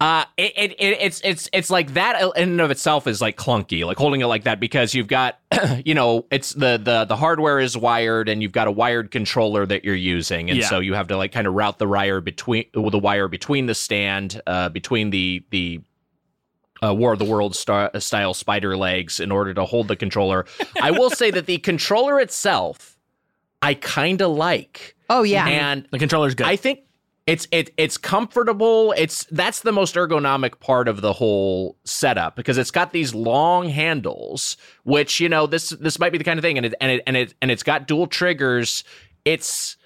Uh, it, it, it it's it's it's like that in and of itself is like clunky, like holding it like that because you've got, [clears throat] you know, it's the the the hardware is wired and you've got a wired controller that you're using, and Yeah. so you have to like kind of route the wire between the wire between the stand, uh, between the the uh, War of the Worlds star- style spider legs in order to hold the controller. I will say that the controller itself, I kind of like, Oh yeah. and The controller's good. I think it's it it's comfortable. It's that's the most ergonomic part of the whole setup because it's got these long handles, which you know this this might be the kind of thing, and it and it and it and it's got dual triggers. It's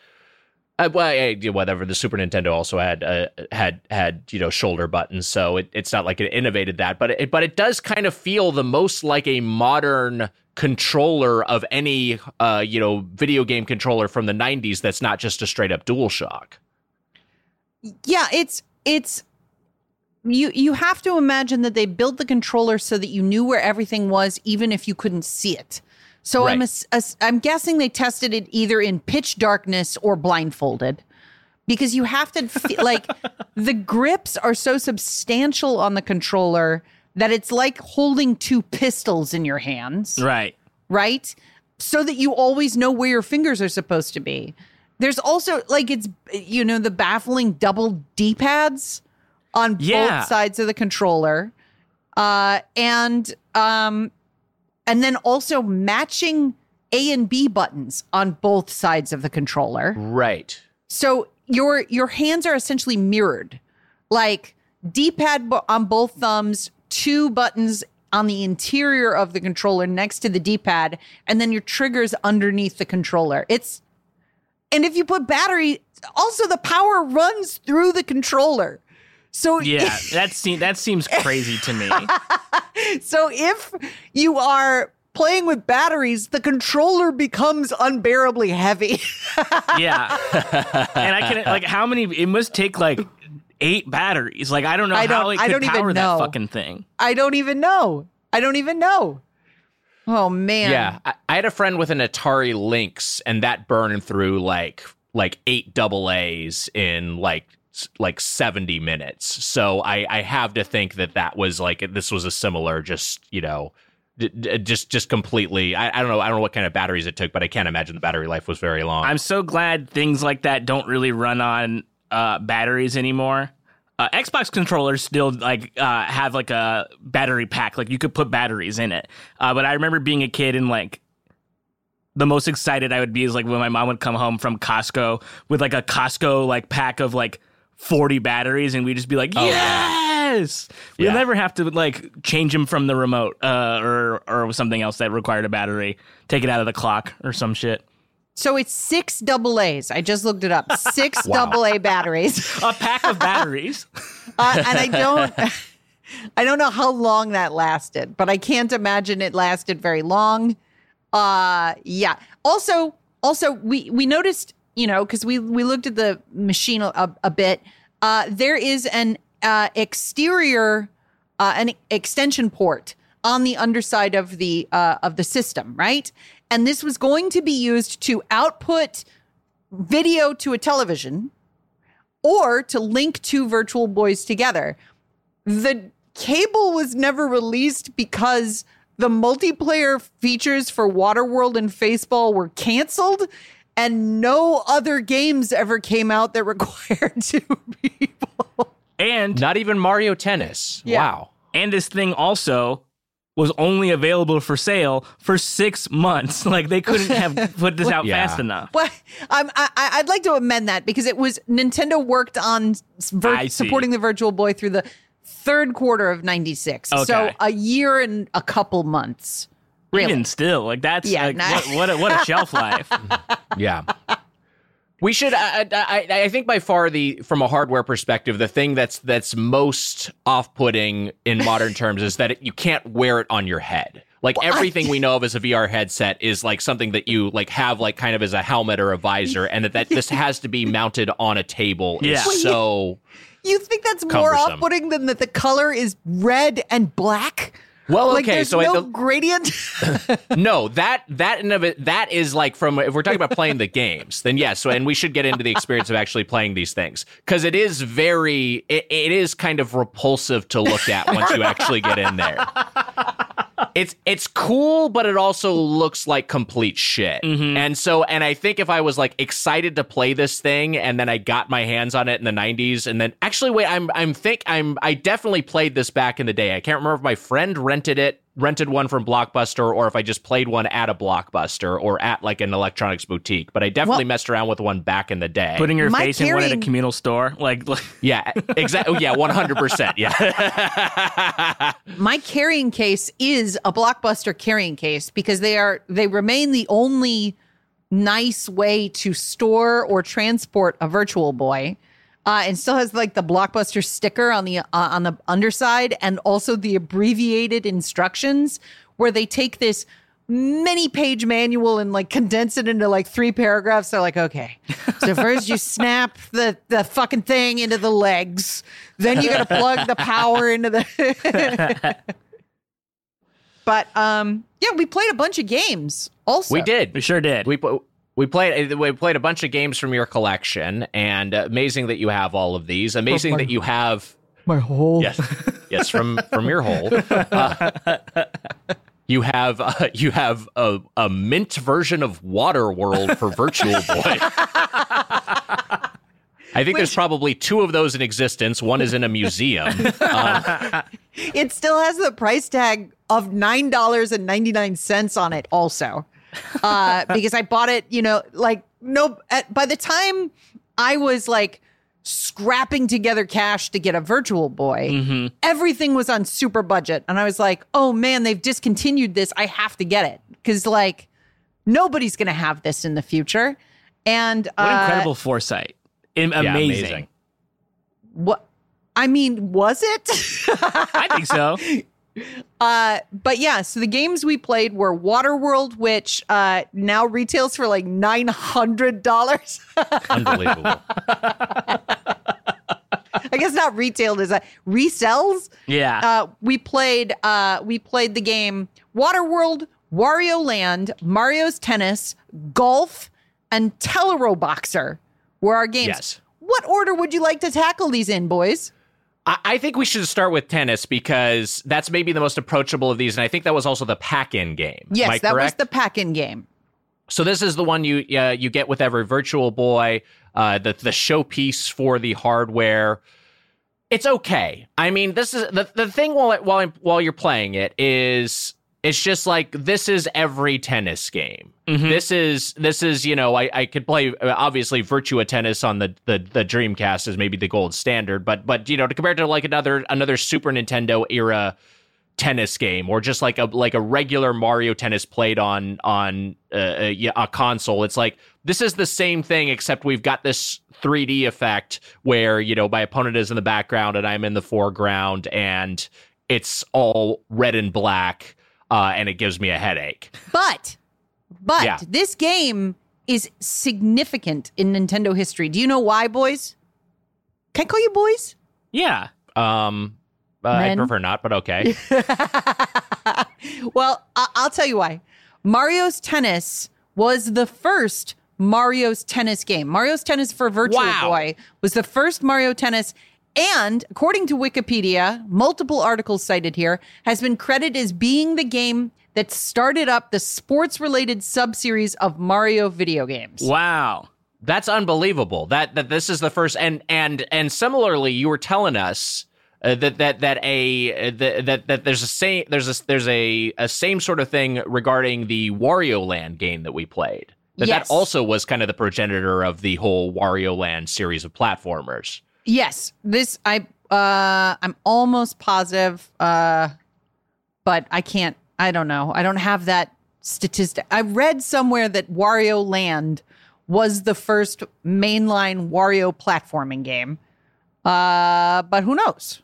uh, well, eh, whatever. The Super Nintendo also had uh, had had you know shoulder buttons, so it, it's not like it innovated that, but it, but it does kind of feel the most like a modern controller of any uh, you know video game controller from the '90s. That's not just a straight up DualShock. Yeah, it's it's you you have to imagine that they built the controller so that you knew where everything was even if you couldn't see it. So I'm Right. ass- ass- I'm guessing they tested it either in pitch darkness or blindfolded. Because you have to feel [laughs] like the grips are so substantial on the controller that it's like holding two pistols in your hands Right. right? So that you always know where your fingers are supposed to be. There's also like it's you know the baffling double D pads on Yeah. both sides of the controller, uh, and um, and then also matching A and B buttons on both sides of the controller. Right. So your your hands are essentially mirrored, like D-pad on both thumbs, two buttons on the interior of the controller next to the D-pad, and then your triggers underneath the controller. It's and if you put battery, also the power runs through the controller. So [laughs] Yeah, that seems that seems crazy to me. [laughs] so if you are playing with batteries, the controller becomes unbearably heavy. [laughs] Yeah, and I can like how many? It must take like eight batteries. Like I don't know I don't- it I could don't even power that know. fucking thing. I don't even know. I don't even know. Oh man. Yeah, I, I had a friend with an Atari Lynx, and that burned through like like eight double A's in like s- like seventy minutes. So I I have to think that that was like this was a similar, just you know, just just completely. I, I don't know. I don't know what kind of batteries it took, but I can't imagine the battery life was very long. I'm so glad things like that don't really run on uh, batteries anymore. Uh, Xbox controllers still like uh, have like a battery pack, like you could put batteries in it. Uh, but I remember being a kid and like the most excited I would be is like when my mom would come home from Costco with like a Costco like pack of like 40 batteries, and we'd just be like, yes, we'll never have to like change them from the remote uh, or or something else that required a battery. Take it out of the clock or some shit. So it's six double A's. I just looked it up. Six [laughs] Wow. double A batteries. A pack of batteries. [laughs] Uh, and I don't [laughs] I don't know how long that lasted, but I can't imagine it lasted very long. Uh yeah. Also also we we noticed, you know, cuz we we looked at the machine a, a bit. Uh there is an uh exterior uh an extension port on the underside of the uh of the system, right? And this was going to be used to output video to a television or to link two virtual boys together. The cable was never released because the multiplayer features for Waterworld and Faceball were canceled and no other games ever came out that [laughs] required two people. And Not even Mario Tennis. Yeah. Wow. and this thing also was only available for sale for six months. [laughs] Like they couldn't have [laughs] put this out Yeah. fast enough. Well, um, I, I- I'd like to amend that because it was Nintendo worked on vir- supporting the Virtual Boy through the third quarter of '96, okay. so a year and a couple months. Really? Even still, like that's Yeah, like, nah. what, what a, what a [laughs] shelf life. Yeah. We should. I, I, I think by far the from a hardware perspective, the thing that's that's most off-putting in modern [laughs] terms is that it, you can't wear it on your head. Like everything we know of as a VR headset is like something that you like have like kind of as a helmet or a visor, and that, that [laughs] this has to be mounted on a table. Yeah. Is Well, so You think that's more Cumbersome. off-putting than that the color is red and black? Well. like okay, there's so I no don't- gradient. [laughs] [laughs] no, that that in of it that is like from if we're talking about playing the games, then yes. So and we should get into the experience of actually playing these things because it is very it, it is kind of repulsive to look at once you actually get in there. [laughs] It's it's cool, but it also looks like complete shit. Mm-hmm. And so and I think if I was like excited to play this thing and then I got my hands on it in the 90s and then actually wait, I'm I'm think I'm I definitely played this back in the day. I can't remember if my friend rented it rented one from Blockbuster or if I just played one at a Blockbuster or at like an electronics boutique. But I definitely Well- messed around with one back in the day. Putting your My face in one at a communal store, like, like [laughs] yeah, exactly. Oh, yeah, one hundred percent. Yeah. [laughs] [laughs] my carrying case is a blockbuster carrying case because they are they remain the only nice way to store or transport a virtual boy uh, and still has like the blockbuster sticker on the uh, on the underside and also the abbreviated instructions where they take this many page manual and like condense it into like three paragraphs they're like okay so first you snap the the fucking thing into the legs then you gotta plug the power into the [laughs] but um yeah we played a bunch of games also we did. we sure did. We put. We played. We played a bunch of games from your collection, and amazing that you have all of these. Amazing that you have My whole Yes, [laughs] yes, from from your hole. Uh, [laughs] you have uh, [laughs] you have a, a mint version of Waterworld for Virtual Boy. I think there's probably two of those in existence. One is in a museum. Um, it still has the price tag of nine dollars and ninety nine cents on it also uh because i bought it you know like no at, by the time i was like scrapping together cash to get a virtual boy everything was on super budget and i was like oh man they've discontinued this i have to get it because like nobody's gonna have this in the future and what uh, incredible foresight! Am- yeah, amazing. amazing. what i mean was it [laughs] I think so. [laughs] Uh, but yeah, so the games we played were Waterworld, which uh, now retails for like nine hundred dollars. Unbelievable. [laughs] I guess not retailed is that resells. Yeah. Uh, we played uh, we played the game Waterworld, Wario Land, Mario's Tennis, Golf, and Teleroboxer were our games. Yes. What order would you like to tackle these in, boys? I, think we should start with tennis because that's maybe the most approachable of these, and I think that was also the pack-in game. Yes, that was the pack-in game. So this is the one you uh, you get with every Virtual Boy, uh, the the showpiece for the hardware. It's okay. I mean, this is the the thing while while while you're playing it is it's just like this is every tennis game. This is this is you know I, I could play uh, obviously Virtua Tennis on the, the the Dreamcast is maybe the gold standard, but but you know to compare to like another another Super Nintendo era tennis game or just like a like a regular Mario Tennis played on on uh, a, a console. It's like this is the same thing except we've got this 3D effect where you know my opponent is in the background and I'm in the foreground and it's all red and black uh, and it gives me a headache. But, but Yeah. this game is significant in Nintendo history. Do you know why, boys? Can I call you boys? yeah. Um, uh, I prefer not, but okay. [laughs] Well, I- I'll tell you why. Mario's Tennis was the first Mario's Tennis game. Mario's Tennis for Virtual Wow. Boy was the first Mario Tennis. And according to Wikipedia, multiple articles cited here, has been credited as being the game that started up the sports related subseries of Mario video games. Wow. That's unbelievable. That that this is the first and and and similarly, you were telling us uh, that that that a uh, that, that that there's a same there's a there's a a same sort of thing regarding the Wario Land game that we played. That Yes. that also was kind of the progenitor of the whole Wario Land series of platformers. Yes, this I uh I'm almost positive uh but I can't I don't know. I don't have that statistic. I read somewhere that Wario Land was the first mainline Wario platforming game. Uh but who knows?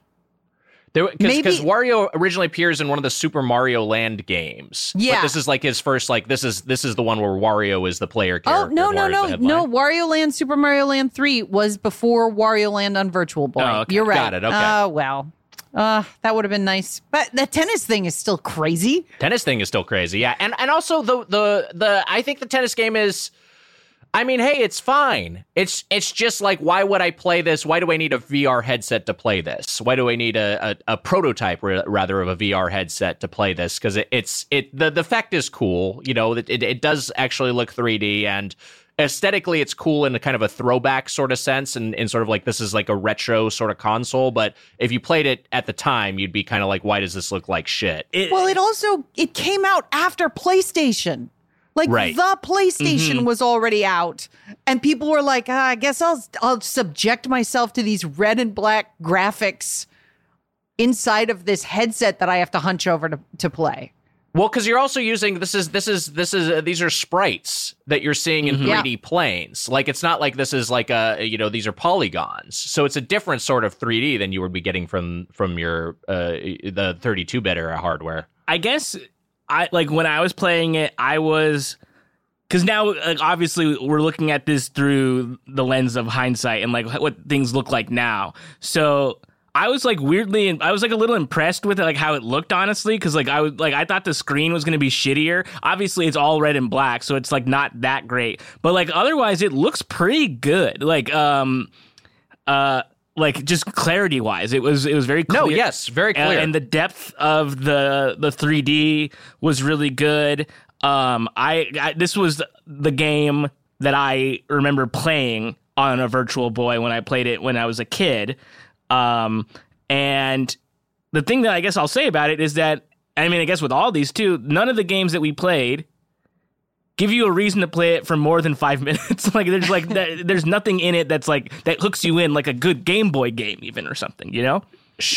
Because Wario originally appears in one of the Super Mario Land games. Yeah. but this is like his first. Like this is this is the one where Wario is the player character. Oh no no no no! Wario Land Super Mario Land Three was before Wario Land on Virtual Boy. Oh, okay. You're right. Got it, okay. Oh well, uh, that would have been nice. But the tennis thing is still crazy. tennis thing is still crazy yeah and and also the the the i think the tennis game is i mean hey it's fine. It's it's just like why would i play this? Why do i need a vr headset to play this? Why do i need a a, a prototype ra- rather of a vr headset to play this? Because it, it's it the the effect is cool you know it, it, it does actually look 3d and aesthetically it's cool in a kind of a throwback sort of sense and, and sort of like this is like a retro sort of console but if you played it at the time you'd be kind of like why does this look like shit? It- Well, it also it came out after PlayStation. Like Right. the PlayStation was already out, and people were like, ah, "I guess I'll I'll subject myself to these red and black graphics inside of this headset that I have to hunch over to to play." well because you're also using this is this is this is uh, these are sprites that you're seeing in Yeah. 3d planes like it's not like this is like a you know these are polygons so it's a different sort of 3d than you would be getting from from your uh the 32 bit era hardware I guess I like when I was playing it, I was because now like, obviously we're looking at this through the lens of hindsight and like what things look like now. So I was like weirdly, I was like a little impressed with it, like how it looked, honestly, because like I was like I thought the screen was gonna be shittier. Obviously, it's all red and black, so it's like not that great. But like otherwise, it looks pretty good. Like um, uh. Like just clarity wise, it was it was very clear. no yes very And- clear and the depth of the the 3D was really good. Um, I, I this was the game that I remember playing on a Virtual Boy when I played it when I was a kid. Um, and the thing that I guess I'll say about it is that I mean I guess with all these too, none of the games that we played give you a reason to play it for more than five [laughs] minutes. like there's like that, [laughs] there's nothing in it that's like that hooks you in like a good Game Boy game even or something. You know?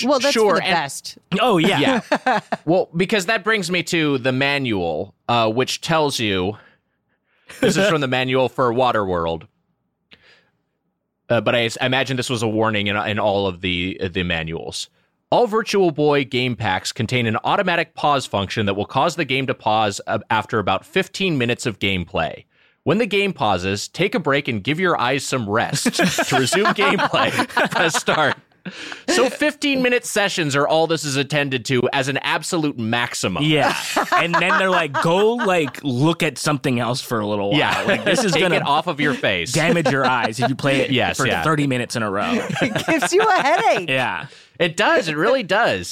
Well, that's sure for the and- best. Oh yeah. Yeah. [laughs] well, because that brings me to the manual, uh, which tells you this is from the manual for Waterworld. Uh, but I, I imagine this was a warning in, in all of the the manuals. All Virtual Boy game packs contain an automatic pause function that will cause the game to pause after about 15 minutes of gameplay. When the game pauses, take a break and give your eyes some rest. to resume [laughs] gameplay, press start. So 15 minute sessions are all this is attended to as an absolute maximum. Yeah. And then they're like, go like look at something else for a little while. Yeah. Like this is Take gonna it off of your face. damage your eyes if you play it Yes, for yeah. 30 minutes in a row. [laughs] It gives you a headache. Yeah. It does. It really does.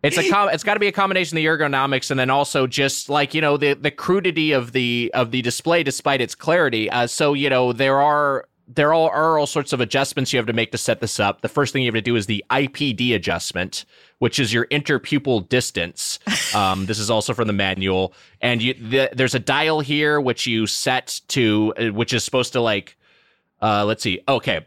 It's a com- it's got to be a combination of the ergonomics and then also just like you know the the crudity of the of the display despite its clarity. Uh, so you know there are there are, are all sorts of adjustments you have to make to set this up. The first thing you have to do is the IPD adjustment, which is your interpupil distance. [laughs] Um, this is also from the manual, and you the, there's a dial here which you set to, uh, which is supposed to like, uh, let's see, okay.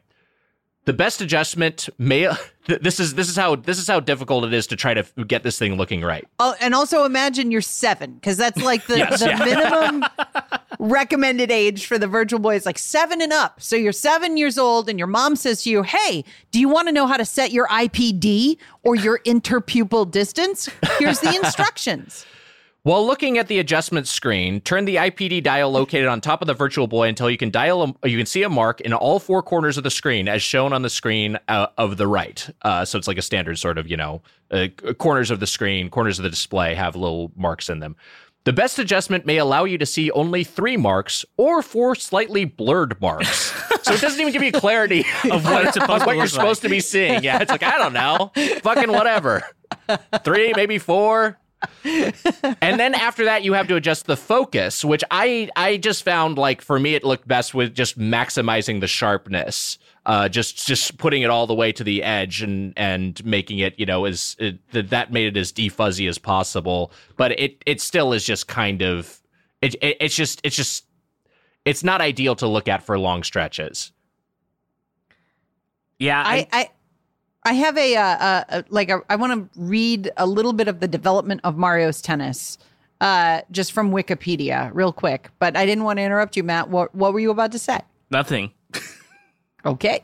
The best adjustment may [laughs] this is this is how this is how difficult it is to try to get this thing looking right. Oh, and also imagine you're seven, because that's like the, [laughs] Yes, the yeah. minimum recommended age for the Virtual Boy is like seven and up. So you're seven years old, and your mom says to you, Hey, do you want to know how to set your IPD or your interpupil distance? Here's the [laughs] instructions. While looking at the adjustment screen, turn the IPD dial located on top of the Virtual Boy until you can dial a, you can see a mark in all four corners of the screen as shown on the screen uh, of the right. Uh, so it's like a standard sort of you know uh, corners of the screen, corners of the display have little marks in them. The best adjustment may allow you to see only three marks or four slightly blurred marks. [laughs] so it doesn't even give you clarity [laughs] Of what it's supposed what you're supposed to be seeing. Yeah, it's like I don't know, fucking whatever. [laughs] Three, maybe four and then after that you have to adjust the focus which i i just found like for me it looked best with just maximizing the sharpness uh just just putting it all the way to the edge and and making it you know as it, that that made it as defuzzy as possible but it it still is just kind of it, it it's just it's just it's not ideal to look at for long stretches Yeah. I, I I have a, uh, uh, uh, like a, I want to read a little bit of the development of Mario's Tennis, uh, just from Wikipedia, real quick. But I didn't want to interrupt you, Matt. What What were you about to say? nothing. Okay.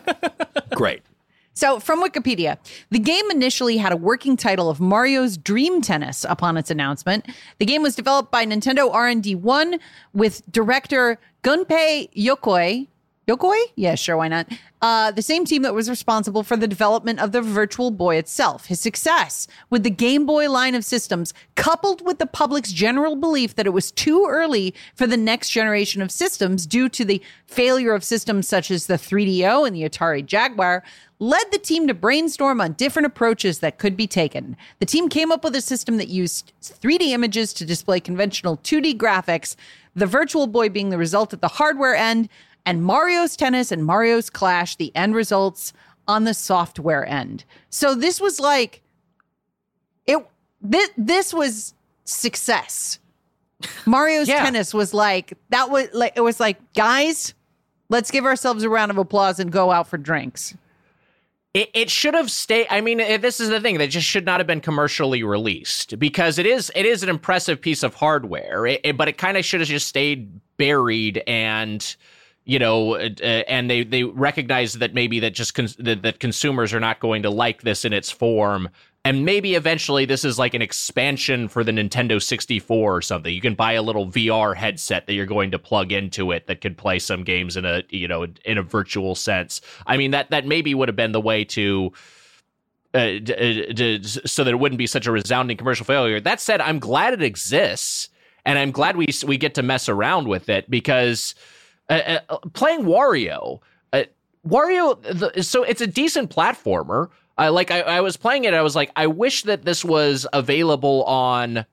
[laughs] great So, from Wikipedia, the game initially had a working title of Mario's Dream Tennis upon its announcement. The game was developed by Nintendo R&D 1 with director Gunpei Yokoi Yokoi? Yeah, sure, why not? Uh, the same team that was responsible for the development of the Virtual Boy itself. His success with the Game Boy line of systems, coupled with the public's general belief that it was too early for the next generation of systems due to the failure of systems such as the 3DO and the Atari Jaguar, led the team to brainstorm on different approaches that could be taken. The team came up with a system that used 3D images to display conventional 2D graphics, the Virtual Boy being the result at the hardware end, and Mario's Tennis and Mario's Clash, the end results on the software end. So this was like it this, this was success. Mario's Yeah. Tennis was like that was like it was like guys, let's give ourselves a round of applause and go out for drinks. It, it should have stayed. I mean, this is the thing that just should not have been commercially released because it is it is an impressive piece of hardware, It- it- but it kind of should have just stayed buried and you know, uh, and they they recognize that maybe that just cons- that, that consumers are not going to like this in its form. And maybe eventually this is like an expansion for the Nintendo 64 or something. You can buy a little VR headset that you're going to plug into it that could play some games in a you know in a virtual sense. I mean that that maybe would have been the way to uh, d- uh, d- so that it wouldn't be such a resounding commercial failure. That said, I'm glad it exists, and I'm glad we we get to mess around with it because uh, uh, playing Wario, uh, Wario, the, so it's a decent platformer. Like I, I was playing it, I was like, I wish that this was available on.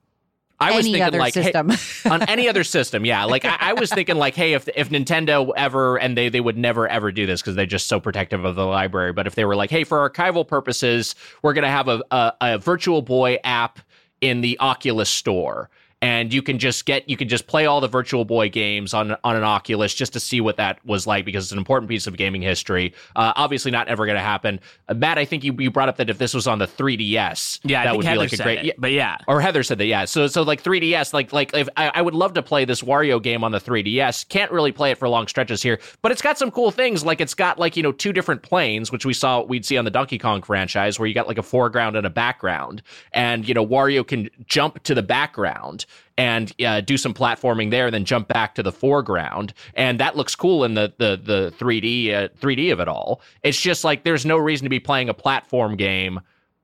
I was Any thinking other like hey- system. [laughs] on any other system, yeah. Like I, I was thinking, like, hey, if if Nintendo ever and they they would never ever do this because they're just so protective of the library. But if they were like, hey, for archival purposes, we're gonna have a a, a Virtual Boy app in the Oculus store. And you can just get you can just play all the Virtual Boy games on on an Oculus just to see what that was like because it's an important piece of gaming history. Uh, obviously, not ever going to happen. Uh, Matt, I think you, you brought up that if this was on the 3DS, Yeah, that would Heather be like a great. it, but yeah. or Heather said that, yeah. So so like 3DS, like like if I, I would love to play this Wario game on the 3DS. Can't really play it for long stretches here, but it's got some cool things. Like it's got like you know two different planes, which we saw we'd see on the Donkey Kong franchise, where you got like a foreground and a background, and you know Wario can jump to the background and uh, do some platforming there, and then jump back to the foreground, and that looks cool in the the the 3D uh, 3D of it all. It's just like there's no reason to be playing a platform game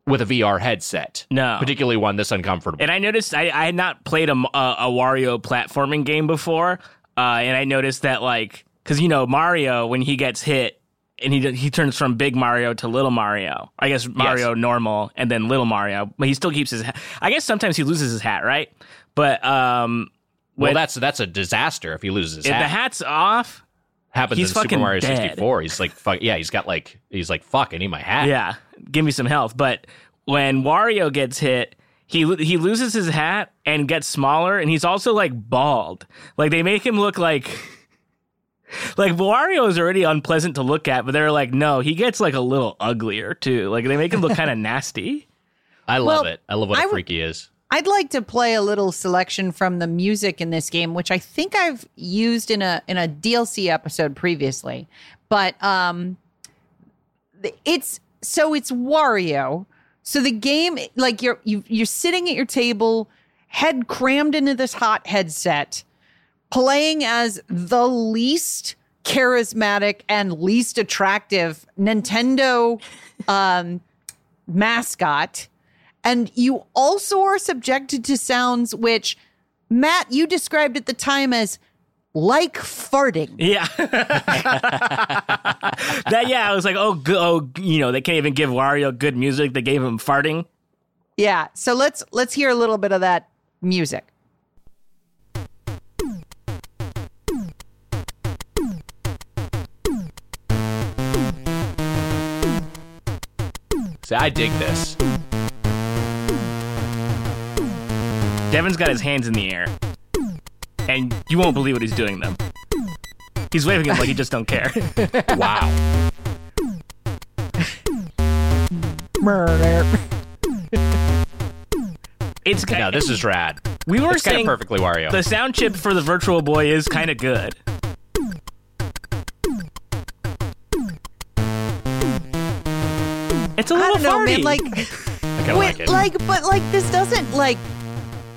with a VR headset. No. particularly one this uncomfortable. And I noticed I, I had not played a, a, a Wario platforming game before, uh, and I noticed that like because you know Mario when he gets hit and he he turns from Big Mario to Little Mario. I guess Mario normal and then Little Mario, but he still keeps his. hat. I guess sometimes he loses his hat, right? But um, well, that's that's a disaster if he loses his if hat. the hat's off, Happens he's in Super Mario dead. 64. He's like, fuck, yeah, he's got like, he's like, fuck, I need my hat. yeah, give me some health. But when Wario gets hit, he he loses his hat and gets smaller, and he's also like bald. Like they make him look like. Like Wario is already unpleasant to look at, but they're like, no, he gets like a little uglier too. Like they make him look kind of [laughs] nasty. I love Well, it. I love what I a w- freak he is. I'd like to play a little selection from the music in this game, which I think I've used in a in a DLC episode previously. But um it's so it's Wario. So the game like you're you you're sitting at your table, head crammed into this hot headset, playing as the least charismatic and least attractive Nintendo um mascot. And you also are subjected to sounds which, Matt, you described at the time as like farting. Yeah. [laughs] that yeah, I was like, oh, go, oh, you know, they can't even give Wario good music. They gave him farting. Yeah. So let's let's hear a little bit of that music. See, I dig this. Devin's got his hands in the air, and you won't believe what he's doing them. He's waving them like he just don't care. [laughs] Wow. Murder. It's no, this is rad. we were It's kind of saying perfectly Wario. the sound chip for the Virtual Boy is kind of good. It's a little don't know, man. Like, I of wait, like it. like, but like, this doesn't like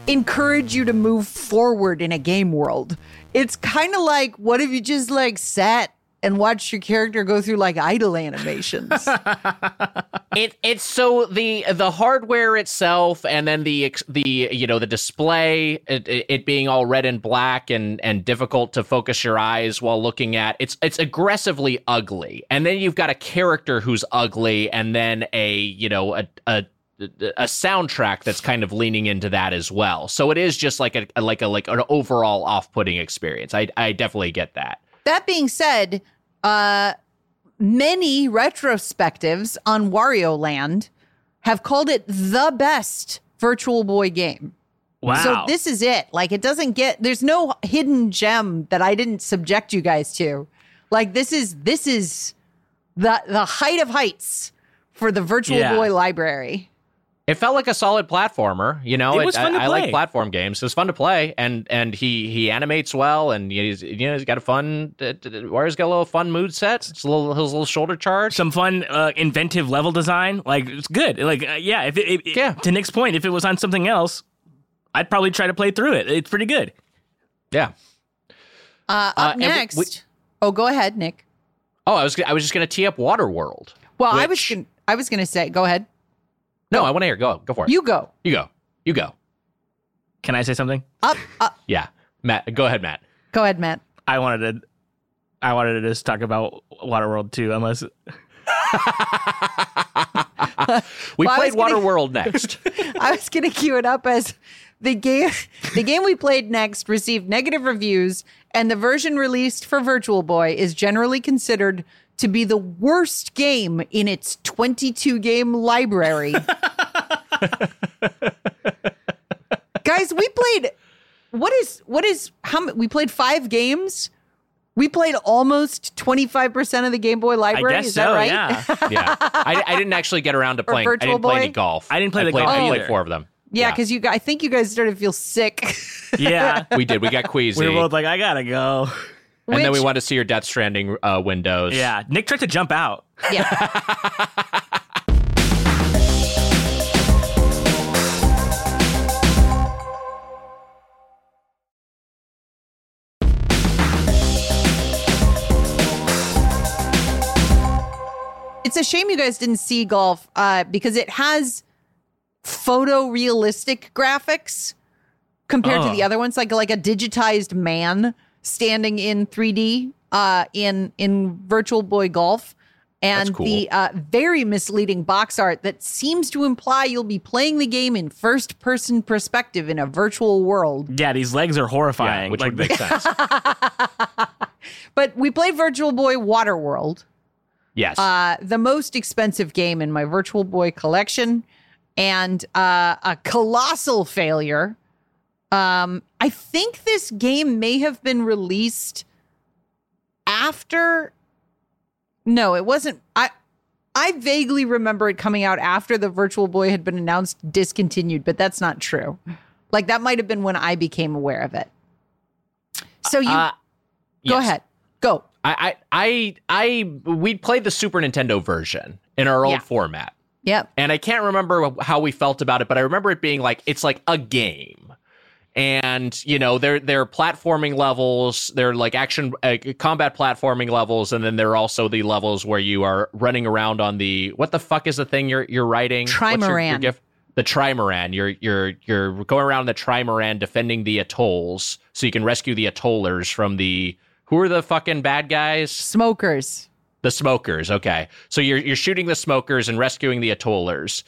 encourage you to move forward in a game world. It's kind of like, what if you just like sat and watched your character go through like idle animations. [laughs] it it's so the the hardware itself and then the the you know the display it, it it being all red and black and and difficult to focus your eyes while looking at it's it's aggressively ugly and then you've got a character who's ugly and then a you know a a a soundtrack that's kind of leaning into that as well. So it is just like a like a like an overall off-putting experience. I I definitely get that. that being said, uh, many retrospectives on Wario Land have called it the best Virtual Boy game. Wow. So this is it. Like it doesn't get there's no hidden gem that I didn't subject you guys to. Like this is this is the the height of heights for the Virtual Yeah. Boy library. It felt like a solid platformer, you know. It was fun to I, I like platform games. It was fun to play, and and he he animates well, and he's you know he's got a fun. Uh, Wario's got a little fun mood set. It's a little his little shoulder charge. some fun uh, inventive level design like it's good like uh, yeah if it, it- Yeah. to nick's point if it was on something else i'd probably try to play through it it's pretty good yeah. Uh, Uh, up and we- next. we- oh, go ahead, Nick. Oh, I was I was just gonna tee up Waterworld. Well, I was gonna, I was going to say, go ahead. No, oh. I want to hear. Go go for it. You go. you go. You go. can i say something Up, up. Yeah, Matt. Go ahead, Matt. Go ahead, Matt. i wanted to i wanted to just talk about waterworld too unless [laughs] We Well, played was gonna- Waterworld [laughs] next. I was going to cue it up as the game. The game we played next received negative reviews, and the version released for Virtual Boy is generally considered to be the worst game in its 22 game library. [laughs] Guys, we played. What is what is how we played five games? We played almost 25% of the Game Boy library. i library. guess is so that right? yeah [laughs] yeah, I, I didn't actually get around to playing. I Virtual didn't play Boy? any golf. I didn't play I the played, golf I played four of them. Yeah, because you, gu- I think you guys started to feel sick. yeah [laughs] we did. We got queasy. we were both like i gotta go and then we want to see your Death Stranding uh, windows. yeah nick tried to jump out Yeah. [laughs] It's a shame you guys didn't see golf uh, because it has photorealistic graphics compared to Oh. the other ones, like like a digitized man standing in 3D uh, in in Virtual Boy Golf, and cool. the uh, very misleading box art that seems to imply you'll be playing the game in first person perspective in a virtual world. yeah these legs are Yeah, horrifying which like would make [laughs] sense. But we played Virtual Boy Waterworld. Yes. uh, the most expensive game in my Virtual Boy collection, and uh, a colossal failure. Um, I think this game may have been released after. No, it wasn't. I I vaguely remember it coming out after the Virtual Boy had been announced discontinued, but that's not true. Like that might have been when I became aware of it. So you Uh, go yes. ahead, go. I, I, I, I, we played the Super Nintendo version in our old Yeah. format, Yep. and I can't remember how we felt about it, but I remember it being like it's like a game, and you know there there are platforming levels, there are like action uh, combat platforming levels, and then there are also the levels where you are running around on the what the fuck is the thing you're you're riding? What's your- your? The trimaran. You're you're you're going around the trimaran defending the atolls, so you can rescue the atollers from the who are the fucking bad guys? Smokers. The smokers, okay. So you're you're shooting the smokers and rescuing the atollers.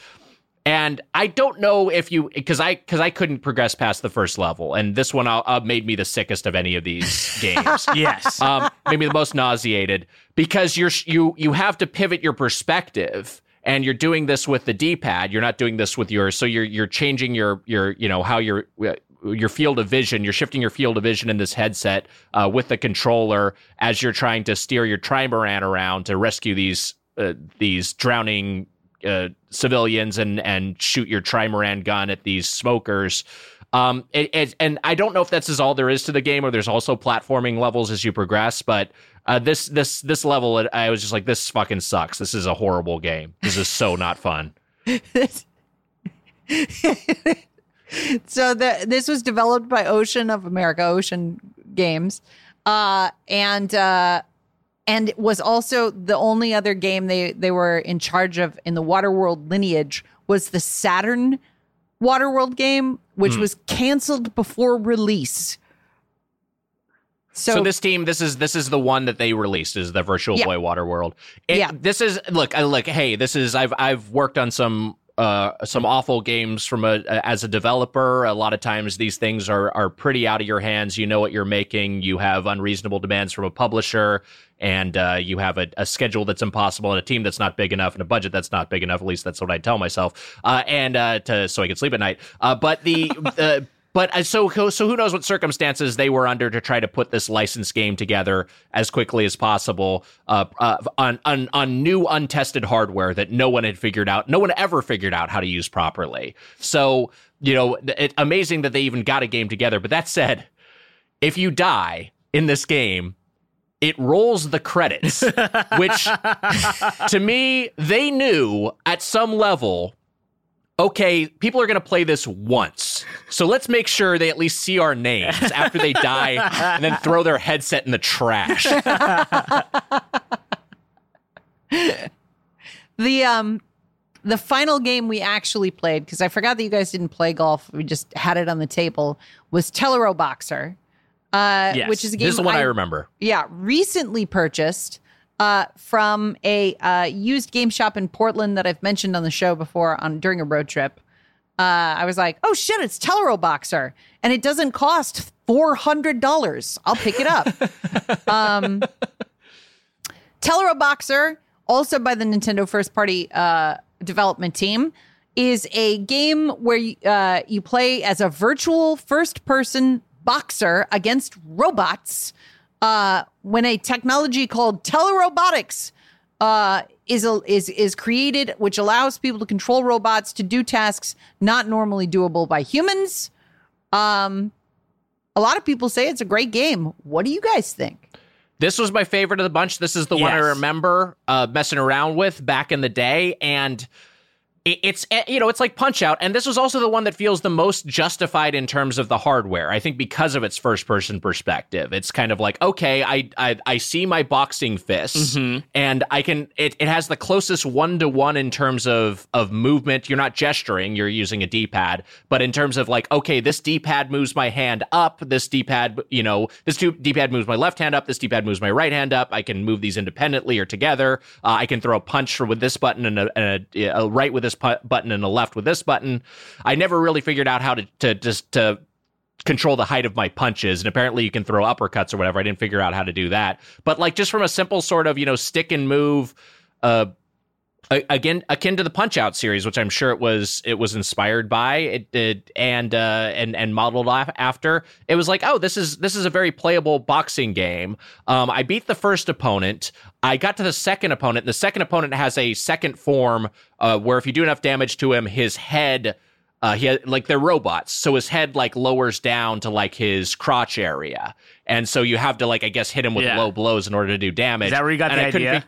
And I don't know if you because I because I couldn't progress past the first level, and this one uh, uh, made me the sickest of any of these [laughs] games. yes um, maybe the most nauseated because you're you you have to pivot your perspective, and you're doing this with the D-pad. You're not doing this with your so you're you're changing your your you know how your your field of vision. You're shifting your field of vision in this headset uh, with the controller as you're trying to steer your trimaran around to rescue these uh, these drowning uh, civilians and and shoot your trimaran gun at these smokers. Um, it, it, and I don't know if that's is all there is to the game, or there's also platforming levels as you progress. But uh, this this this level, I was just like, this fucking sucks. This is a horrible game. This is so not fun. [laughs] so the, this was developed by Ocean of America, Ocean Games, uh, and uh, and was also the only other game they they were in charge of in the Waterworld lineage was the Saturn Waterworld game, which Hmm. was canceled before release. So, So, this team, this is this is the one that they released is the Virtual Yeah. Boy Waterworld. It, Yeah. This is look, I look. Hey, this is I've I've worked on some uh some awful games from a as a developer. A lot of times these things are are pretty out of your hands. You know what you're making. You have unreasonable demands from a publisher. And uh, you have a, a schedule that's impossible, and a team that's not big enough, and a budget that's not big enough. At least that's what I tell myself, uh, and uh, to so I can sleep at night. Uh, but the [laughs] the but uh, so so who knows what circumstances they were under to try to put this licensed game together as quickly as possible uh, uh, on, on on new untested hardware that no one had figured out, no one ever figured out how to use properly. So you know, it, amazing that they even got a game together. But that said, if you die in this game. It rolls the credits, [laughs] which to me, they knew at some level okay, people are going to play this once. So let's make sure they at least see our names [laughs] after they die and then throw their headset in the trash. [laughs] the um the final game we actually played because I forgot that you guys didn't play golf. We just had it on the table. Was Teleroboxer, uh, Yes. which is a game This is the one I, I remember. yeah, recently purchased uh, from a uh, used game shop in Portland that I've mentioned on the show before on during a road trip. Uh, I was like, oh shit, it's Teleroboxer, and it doesn't cost four hundred dollars. I'll pick it up. [laughs] um, Teleroboxer, also by the Nintendo first party uh, development team, is a game where you, uh, you play as a virtual first person boxer against robots uh, when a technology called telerobotics uh, is a, is is created, which allows people to control robots to do tasks not normally doable by humans. Um, a lot of people say it's a great game. What do you guys think? This was my favorite of the bunch. This is the one I remember uh, messing around with back in the day, and it, it's eh, you know it's like Punch Out, and this was also the one that feels the most justified in terms of the hardware. I think because of its first person perspective, it's kind of like okay, I I, I see my boxing fists, and I can it, it has the closest one to one in terms of of movement. You're not gesturing, you're using a D pad, but in terms of like okay, this D pad moves my hand up, this D pad you know this D pad moves my left hand up, this D pad moves my right hand up. I can move these independently or together. Uh, I can throw a punch with this button and a, and a, a right with this pu- button and a left with this button. I never really figured out how to to just to control the height of my punches and apparently you can throw uppercuts or whatever i didn't figure out how to do that but like just from a simple sort of you know stick and move uh again akin to the punch out series which i'm sure it was it was inspired by. It did and uh and and modeled off after. It was like oh this is this is a very playable boxing game. Um i beat the first opponent. I got to the second opponent. The second opponent has a second form uh where if you do enough damage to him his head uh, he had like they're robots, so his head like lowers down to like his crotch area, and so you have to like I guess hit him with Yeah. low blows in order to do damage. Is that where you got And the I idea?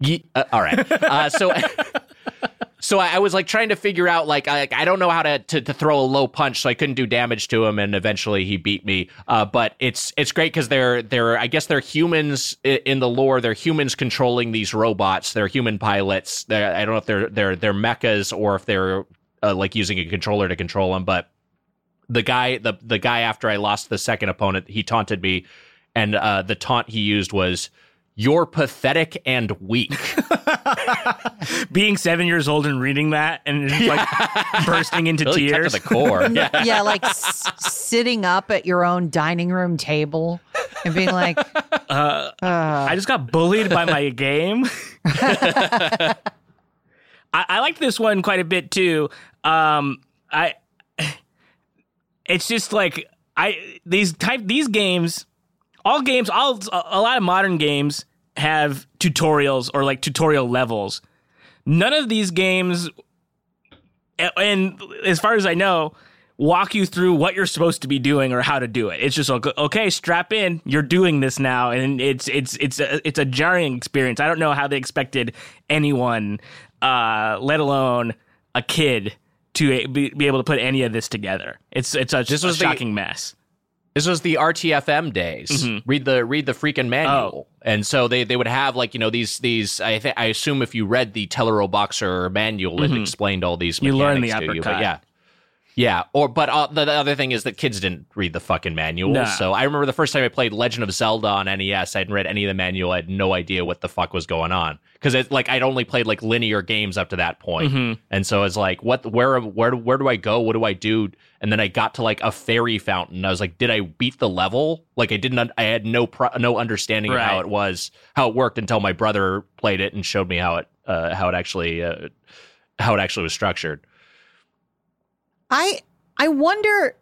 Ye- uh, all right. Uh, so, [laughs] so I, I was like trying to figure out like I, I don't know how to, to to throw a low punch, so I couldn't do damage to him, and eventually he beat me. Uh, but it's it's great because they're they're I guess they're humans in the lore. They're humans controlling these robots. They're human pilots. They're, I don't know if they're they're they're mechas or if they're uh, like using a controller to control them, but the guy the the guy after I lost the second opponent, he taunted me, and uh, the taunt he used was "You're pathetic and weak." [laughs] Being seven years old and reading that and just, like [laughs] bursting into really cut to tears. the core. [laughs] yeah. yeah, like s- sitting up at your own dining room table and being like, Uh, uh, I just got bullied by my game. I, I liked this one quite a bit too. Um, I, it's just like I these type these games, all games, all a lot of modern games have tutorials or like tutorial levels. None of these games, and as far as I know, walk you through what you're supposed to be doing or how to do it. It's just like, okay, strap in, you're doing this now, and it's it's it's a, it's a jarring experience. I don't know how they expected anyone, uh, let alone a kid, to be, be able to put any of this together. It's it's a, This a was the- shocking mess. This was the RTFM days. Mhm. Read the read the freaking manual. Oh. And so they, they would have like you know these these I th- I assume if you read the Teleroboxer manual, it Mhm. explained all these. You learn the to you, but uppercut. yeah, yeah. Or but uh, the, the other thing is that kids didn't read the fucking manual. No. So I remember the first time I played Legend of Zelda on NES, I hadn't read any of the manual. I had no idea what the fuck was going on because it's like I'd only played like linear games up to that point. Mhm. And so it's like, what, where, where, where do I go? What do I do? And then I got to like a fairy fountain. I was like, did I beat the level? Like I didn't, un- I had no, pro- no understanding of how it was, how it worked until my brother played it and showed me how it, uh, how it actually, uh, how it actually was structured. I I wonder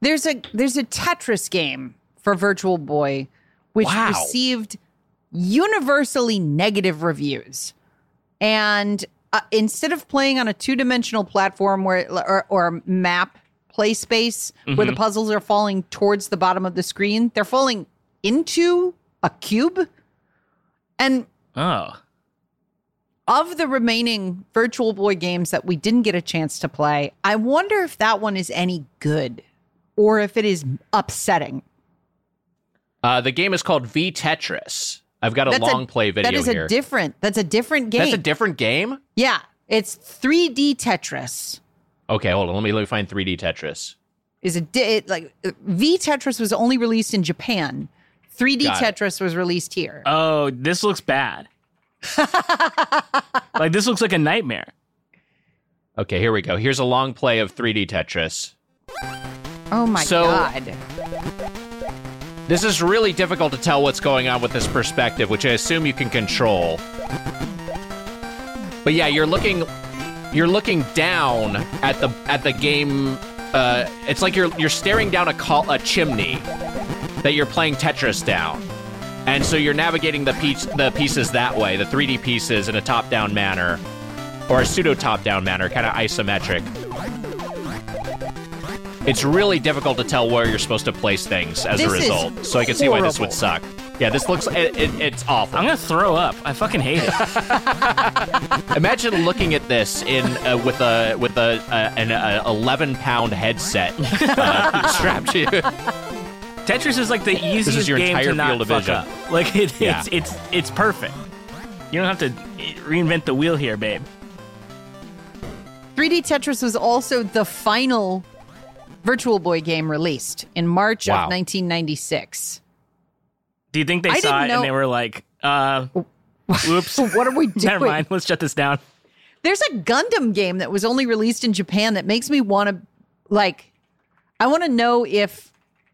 there's a there's a Tetris game for Virtual Boy which Wow. received universally negative reviews. And uh, instead of playing on a two-dimensional platform where or, or map play space where the puzzles are falling towards the bottom of the screen, they're falling into a cube. And Oh. Of the remaining Virtual Boy games that we didn't get a chance to play, I wonder if that one is any good or if it is upsetting. Uh, the game is called V Tetris. I've got a That's long play video That is here. a different. That's a different game. That's a different game. yeah, it's 3D Tetris. Okay, hold on. Let me let me find 3D Tetris. Is a di- it, like V Tetris was only released in Japan. 3D Got it. Tetris was released here. Oh, this looks bad. [laughs] like this looks like a nightmare. Okay, here we go. Here's a long play of 3D Tetris. oh my so- god! This is really difficult to tell what's going on with this perspective, which I assume you can control. But yeah, you're looking you're looking down at the at the game uh it's like you're you're staring down a col- a chimney that you're playing Tetris down. And so you're navigating the piece the pieces that way, the 3D pieces in a top-down manner or a pseudo top-down manner, kind of isometric. It's really difficult to tell where you're supposed to place things as This a is result. So I can see why this would suck. Yeah, this looks it, it, it's awful. I'm gonna throw up. I fucking hate it. [laughs] [laughs] Imagine looking at this in uh, with a with a uh, an uh, 11 pound headset uh, [laughs] strapped to you. Tetris is like the easiest your game entire to not field of fuck vision. up. Like it, Yeah. it's it's it's perfect. You don't have to reinvent the wheel here, babe. 3D Tetris was also the final Virtual Boy game released in March Wow. of 1996. Do you think they I saw it know- and they were like, uh, [laughs] "Oops, What are we [laughs] doing? never mind. Let's shut this down." There's a Gundam game that was only released in Japan that makes me want to, like, I want to know if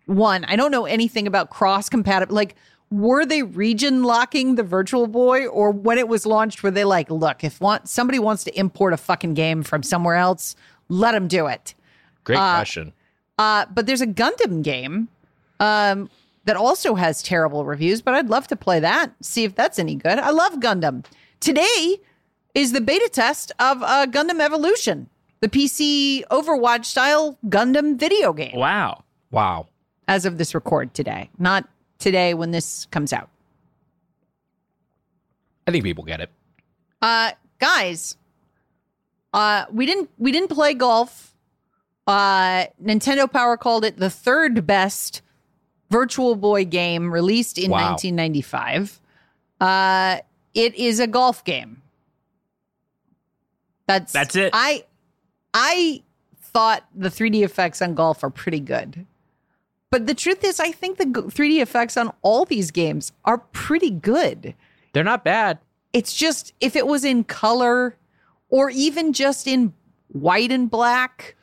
one, I don't know anything about cross compatible. Like, were they region locking the Virtual Boy, or when it was launched, were they like, look, if want, somebody wants to import a fucking game from somewhere else, let them do it. Great question. Uh, but there's a Gundam game um, that also has terrible reviews, but I'd love to play that, see if that's any good. I love Gundam. Today is the beta test of uh, Gundam Evolution, the PC Overwatch style Gundam video game, Wow. Wow. As of this record today, not today when this comes out. I think people get it. Uh, guys, uh, we didn't we didn't play golf. Uh, Nintendo Power called it the third best Virtual Boy game released in Wow. 1995. Uh, it is a golf game. That's That's it. I I thought the 3D effects on golf are pretty good. But the truth is, I think the 3D effects on all these games are pretty good. They're not bad. It's just if it was in color or even just in white and black.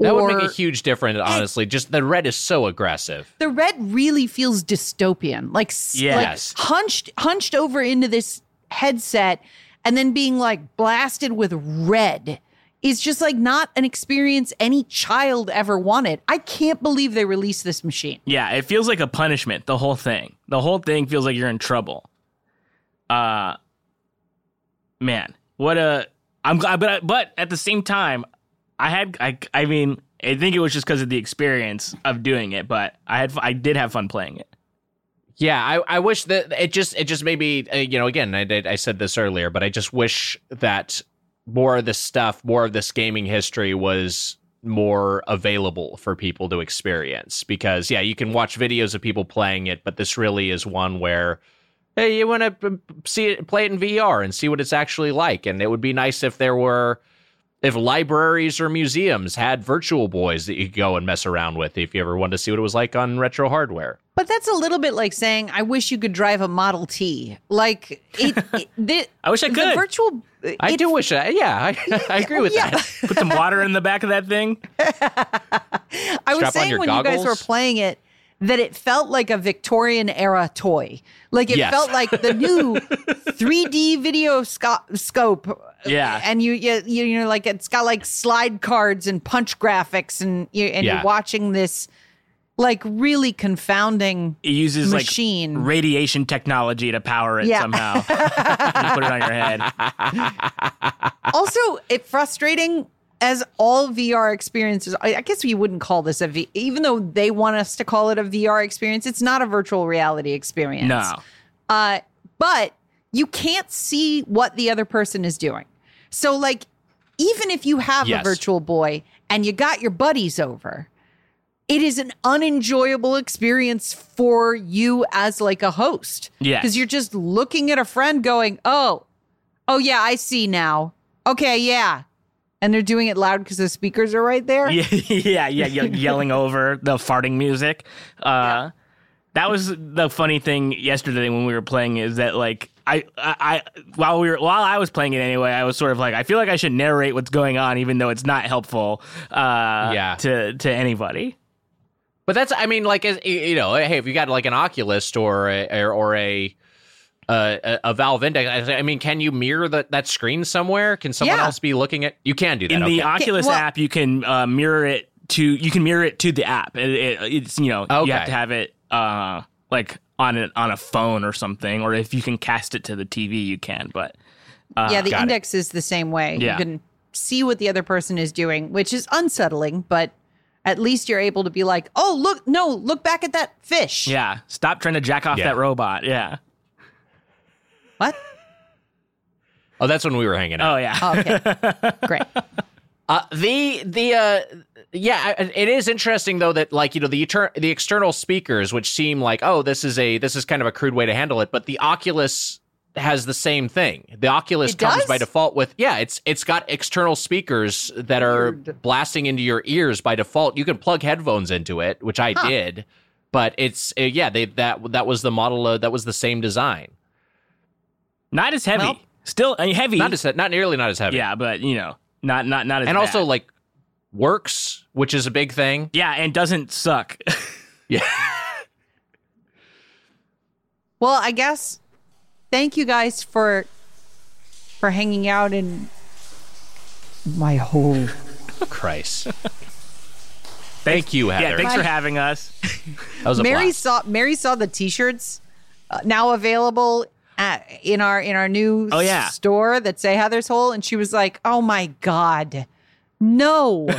That or would make a huge difference, honestly. Just the red is so aggressive. the red really feels dystopian, like, s- like Yes. hunched hunched over into this headset and then being like blasted with red is just like not an experience any child ever wanted. I can't believe they released this machine. Yeah, it feels like a punishment. The whole thing. The whole thing feels like you're in trouble. Uh, man, what a. I'm glad, but I- but at the same time, I had I I mean I think it was just because of the experience of doing it, but I had I did have fun playing it. Yeah, I, I wish that it just it just maybe uh, you know again I I said this earlier, but I just wish that more of this stuff, more of this gaming history was more available for people to experience because yeah, you can watch videos of people playing it, but this really is one where hey, you want to see it play it in VR and see what it's actually like and it would be nice if there were if libraries or museums had virtual boys that you could go and mess around with if you ever wanted to see what it was like on retro hardware. But that's a little bit like saying, "I wish you could drive a Model T." Like it, it [laughs] the, I wish I the could. virtual. I do wish I yeah, I, [laughs] [laughs] I agree with yeah. that. Put some water in the back of that thing. [laughs] I was saying your when you guys were playing it that it felt like a Victorian era toy. Like it Yes. felt like the new 3D video sco- scope. Yeah. and you you you you're like it's got like slide cards and punch graphics, and you and Yeah. you're watching this like really confounding. It uses Machine. like radiation technology to power it Yeah. somehow. [laughs] You put it on your head. also, it frustrating as all VR experiences. I, I guess we wouldn't call this a V, even though they want us to call it a VR experience. It's not a virtual reality experience. No. Uh, but you can't see what the other person is doing. So, like, even if you have Yes. a virtual boy and you got your buddies over, it is an unenjoyable experience for you as like a host. Yeah. Because you're just looking at a friend going, oh, oh, yeah, I see now. Okay, yeah. And they're doing it loud because the speakers are right there. [laughs] Yeah, yeah, yeah, ye- yelling over the farting music. Uh, That was the funny thing yesterday when we were playing is that like I, I, I while we were while I was playing it anyway, I was sort of like I feel like I should narrate what's going on even though it's not helpful. Uh, Yeah. to to anybody. But that's, I mean, like, as- you know, hey, if you got like an Oculus or a, or, or a, uh, a, a Valve Index, I I mean, can you mirror that that screen somewhere? Can someone Yeah. else be looking at? You can do that. In the okay. Oculus well- app, you can uh, mirror it to you can mirror it to the app. It, it, it's you know you have to have it uh, like on a, on a phone or something, or if you can cast it to the TV, you can. But uh, yeah, the index is the same way. Yeah. You can see what the other person is doing, which is unsettling, but at least you're able to be like, oh, look, no, look back at that fish. yeah, stop trying to jack off Yeah. that robot. Yeah. What? oh, that's when we were hanging out. Oh yeah. Oh, okay. [laughs] Great. Uh, the the uh, yeah, I- it is interesting though that like you know the etern- the external speakers, which seem like oh this is a this is kind of a crude way to handle it, but the Oculus has the same thing. The Oculus It comes does? by default with yeah, it's it's got external speakers that are Weird. blasting into your ears by default. You can plug headphones into it, which I did, but it's uh, yeah, they that that was the model uh, that was the same design. Not as heavy. Well- Still I mean, heavy. Not as not nearly not as heavy. yeah, but you know, not not not as and also like works, which is a big thing. yeah, and doesn't suck. [laughs] Yeah. Well, I guess thank you guys for for hanging out in My whole Christ. [laughs] Thank you, Heather. yeah, thanks for having us. that was a Mary blast. saw Mary saw the t-shirts uh, now available at, in our in our new Oh, yeah. store that say Heather's Hole and she was like, "Oh my god. No." [laughs]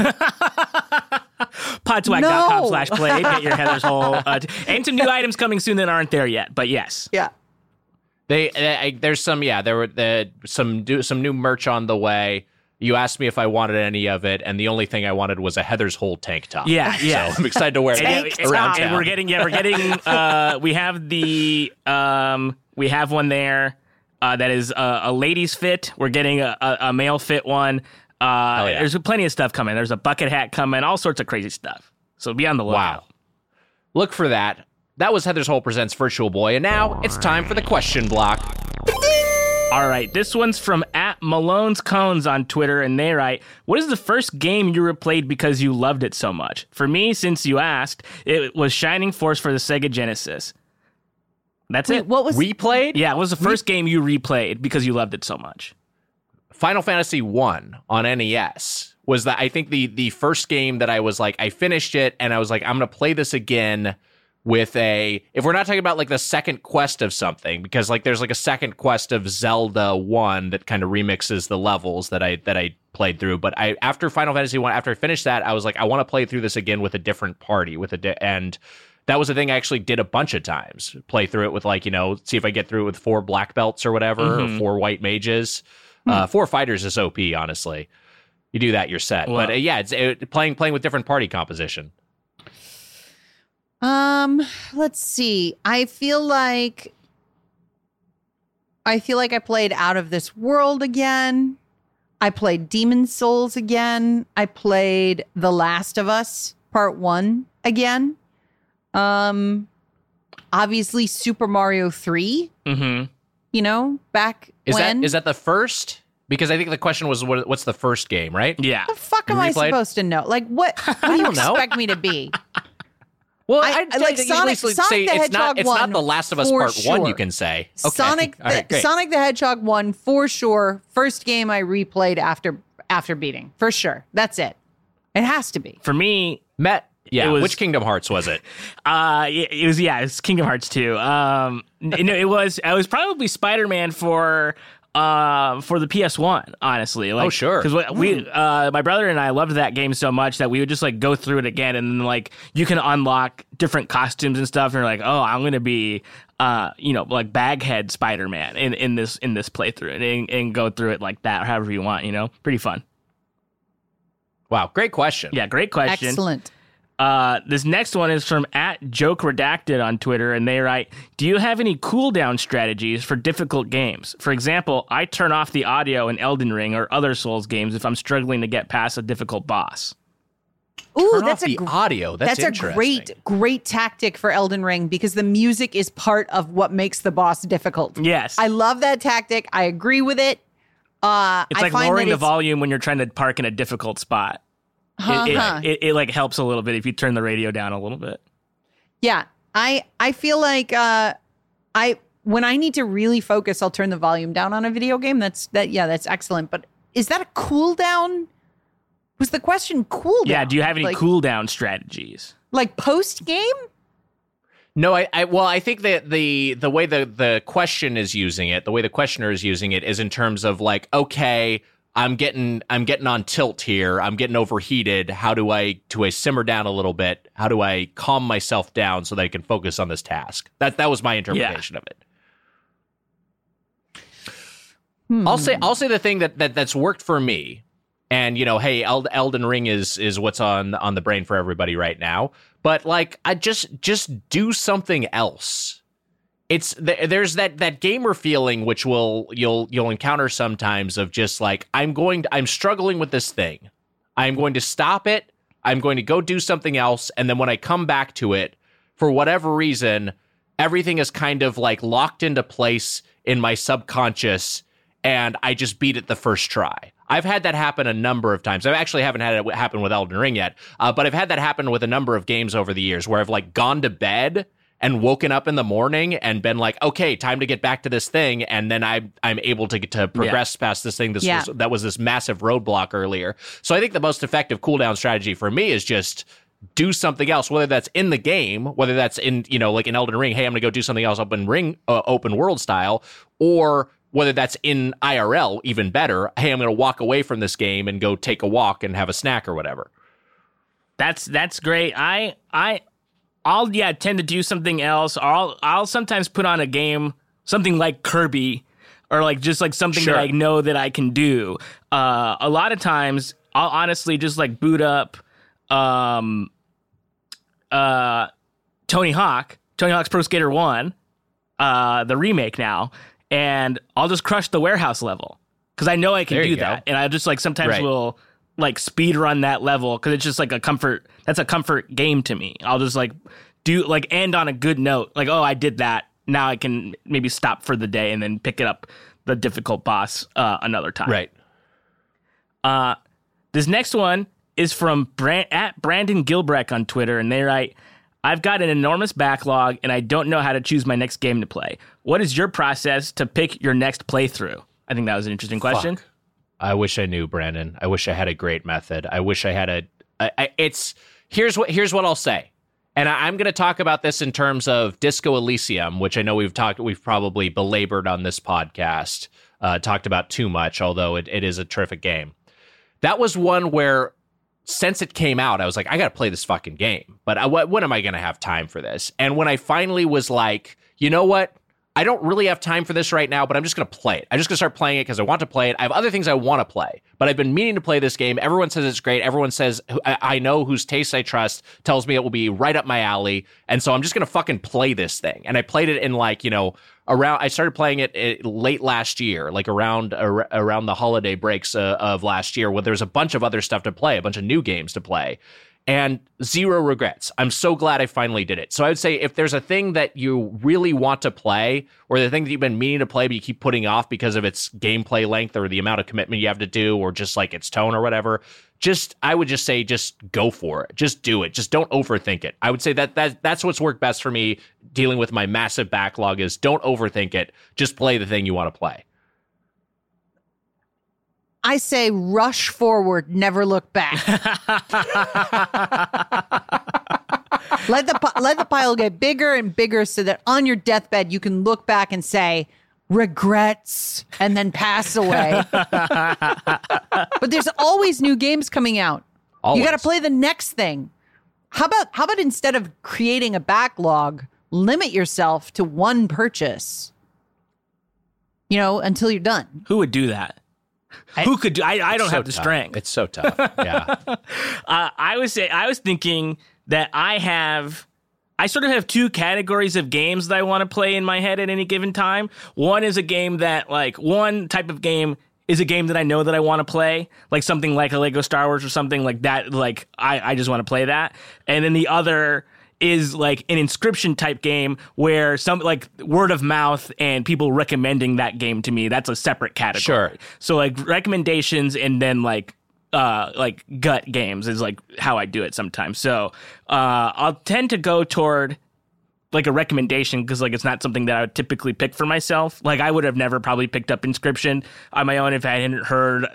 Podswag.com No. slash play. Get your Heather's hole. Uh, [laughs] and some new items coming soon that aren't there yet. But yes. yeah. They, they there's some yeah there were the, some do, some new merch on the way. You asked me if I wanted any of it, and the only thing I wanted was a Heather's Hole tank top. Yeah, yeah. So [laughs] I'm excited to wear And, it and- around and town. we're getting yeah we're getting [laughs] uh we have the um we have one there uh that is a, a ladies fit we're getting a, a, a male fit one uh yeah. there's plenty of stuff coming there's a bucket hat coming all sorts of crazy stuff so be on the lookout wow. Look for that. That was Heather's Hole presents Virtual Boy, and now it's time for the question block. all right this one's from at Malone's Cones on Twitter and they write what is the first game you replayed because you loved it so much? For me since you asked it was Shining Force for the Sega Genesis. That's Wait, it. what was Replayed? Yeah it was the first game you replayed because you loved it so much? Final Fantasy One on NES was that I think the the first game that I was like I finished it and I was like I'm gonna play this again with a if we're not talking about like the second quest of something because like there's like a second quest of Zelda One that kind of remixes the levels that I that I played through but I after Final Fantasy One after I finished that I was like I want to play through this again with a different party with a di- and that was a thing I actually did a bunch of times play through it with like you know see if I get through it with four black belts or whatever or four white mages uh, four fighters is OP honestly You do that, you're set. Wow. But uh, yeah, it's it, playing playing with different party composition. Um, let's see. I feel like I feel like I played Out of This World again. I played Demon's Souls again. I played The Last of Us Part 1 again. Um obviously Super Mario 3, Mm-hmm. you know, back Is when that is that the first? Because I think the question was what, what's the first game, right? Yeah. the fuck You am I supposed to know? Like what [laughs] what do you expect me to be? [laughs] Well, I- I'd I like at Sonic- Sonic say the it's not Hedgehog it's not one the Last of Us for Part One. You sure. can say Okay. Sonic the, great. Sonic the Hedgehog one for sure. First game I replayed after after beating. For sure. That's it. It has to be. For me, Met. Yeah, was- which Kingdom Hearts was it? [laughs] Uh, it, it was yeah, it's Kingdom Hearts 2. Um, no, it was I was probably Spider Man for uh for the PS1. Honestly, like, Oh, sure. because we uh my brother and I loved that game so much that we would just like go through it again and then like you can unlock different costumes and stuff and you're like oh I'm gonna be uh you know like Baghead Spider Man in in this in this playthrough and, and go through it like that or however you want you know pretty fun. Wow, great question. Yeah, great question. Excellent. Uh, this next one is from at joke redacted on Twitter, and they write, "Do you have any cooldown strategies for difficult games? For example, I turn off the audio in Elden Ring or other Souls games if I'm struggling to get past a difficult boss." Ooh, Turn that's off a the gr- audio. That's, That's, a great, great tactic for Elden Ring because the music is part of what makes the boss difficult. Yes, I love that tactic. I agree with it. Uh, it's I like find lowering that the volume when you're trying to park in a difficult spot. It, it, Uh-huh. it, it, like helps a little bit if you turn the radio down a little bit. Yeah, I I feel like uh, I when I need to really focus, I'll turn the volume down on a video game. That's that. Yeah, that's excellent. But is that a cool down? Was the question cooldown? Yeah. Do you have any like, cooldown strategies? like post game? No, I, I well, I think that the the way the the question is using it, the way the questioner is using it, is in terms of like, okay, I'm getting I'm getting on tilt here. I'm getting overheated. How do I do I simmer down a little bit? How do I calm myself down so that I can focus on this task? That that was my interpretation of it. Hmm. I'll say I'll say the thing that, that that's worked for me, and you know, hey, Eld- Elden Ring is is what's on on the brain for everybody right now. But like, I just just do something else. It's th- there's that that gamer feeling which will you'll you'll encounter sometimes of just like I'm going to, I'm struggling with this thing. I'm going to stop it. I'm going to go do something else, and then when I come back to it, for whatever reason, everything is kind of like locked into place in my subconscious and I just beat it the first try. I've had that happen a number of times. I actually haven't had it happen with Elden Ring yet, uh, but I've had that happen with a number of games over the years where I've like gone to bed and woken up in the morning and been like, okay, time to get back to this thing, and then I I'm able to get to progress past this thing. This Yeah. was, that was this massive roadblock earlier. So I think the most effective cooldown strategy for me is just do something else, whether that's in the game, whether that's in you know like in Elden Ring, hey, I'm gonna go do something else open ring uh, open world style, or whether that's in IRL, even better. Hey, I'm gonna walk away from this game and go take a walk and have a snack or whatever. That's that's great. I I I'll yeah tend to do something else. Or I'll I'll sometimes put on a game something like Kirby or like just like something Sure. that I know that I can do. Uh, a lot of times I'll honestly just like boot up um uh Tony Hawk, Tony Hawk's Pro Skater 1, uh the remake now, and I'll just crush the warehouse level cuz I know I can There do you go. that. And I just like sometimes Right. will like speed run that level cuz it's just like a comfort that's a comfort game to me. I'll just like do like end on a good note. Like, oh, I did that. Now I can maybe stop for the day and then pick it up the difficult boss uh, another time. Right. Uh, this next one is from Brand- at Brandon Gilbreck on Twitter, and they write, I've got an enormous backlog and I don't know how to choose my next game to play. What is your process to pick your next playthrough? I think that was an interesting question. Fuck. I wish I knew, Brandon. I wish I had a great method. I wish I had a. I, I, it's here's what here's what I'll say, and I, I'm going to talk about this in terms of Disco Elysium, which I know we've talked, we've probably belabored on this podcast, uh, talked about too much. Although it, it is a terrific game. That was one where since it came out, I was like, I got to play this fucking game. But I, when am I going to have time for this? And when I finally was like, you know what? I don't really have time for this right now, but I'm just going to play it. I'm just going to start playing it because I want to play it. I have other things I want to play, but I've been meaning to play this game. Everyone says it's great. Everyone says I, know whose taste I trust tells me it will be right up my alley, and so I'm just going to fucking play this thing. And I played it in like you know around. I started playing it late last year, like around ar- around the holiday breaks uh, of last year, where there's a bunch of other stuff to play, a bunch of new games to play and zero regrets. I'm so glad I finally did it. So I would say if there's a thing that you really want to play, or the thing that you've been meaning to play but you keep putting off because of its gameplay length or the amount of commitment you have to do, or just like its tone or whatever, just I would just say just go for it. Just do it. Just don't overthink it. I would say that that that's what's worked best for me dealing with my massive backlog is don't overthink it. Just play the thing you want to play. I say rush forward, never look back. [laughs] let the let the pile get bigger and bigger so that on your deathbed you can look back and say regrets and then pass away. [laughs] but there's always new games coming out. Always. You got to play the next thing. How about how about instead of creating a backlog, limit yourself to one purchase? You know, until you're done. Who would do that? Who could do? I, I don't So have the tough. strength. It's so tough. Yeah. [laughs] uh, I was say I was thinking that I have I sort of have two categories of games that I want to play in my head at any given time. One is a game that like one type of game is a game that I know that I want to play, like something like a Lego Star Wars or something like that. Like I, I just want to play that. And then the other is like an Inscryption type game where some like word of mouth and people recommending that game to me. That's a separate category. Sure. So like recommendations and then like uh like gut games is like how I do it sometimes. So uh I'll tend to go toward like a recommendation because like it's not something that I would typically pick for myself. Like I would have never probably picked up Inscryption on my own if I hadn't heard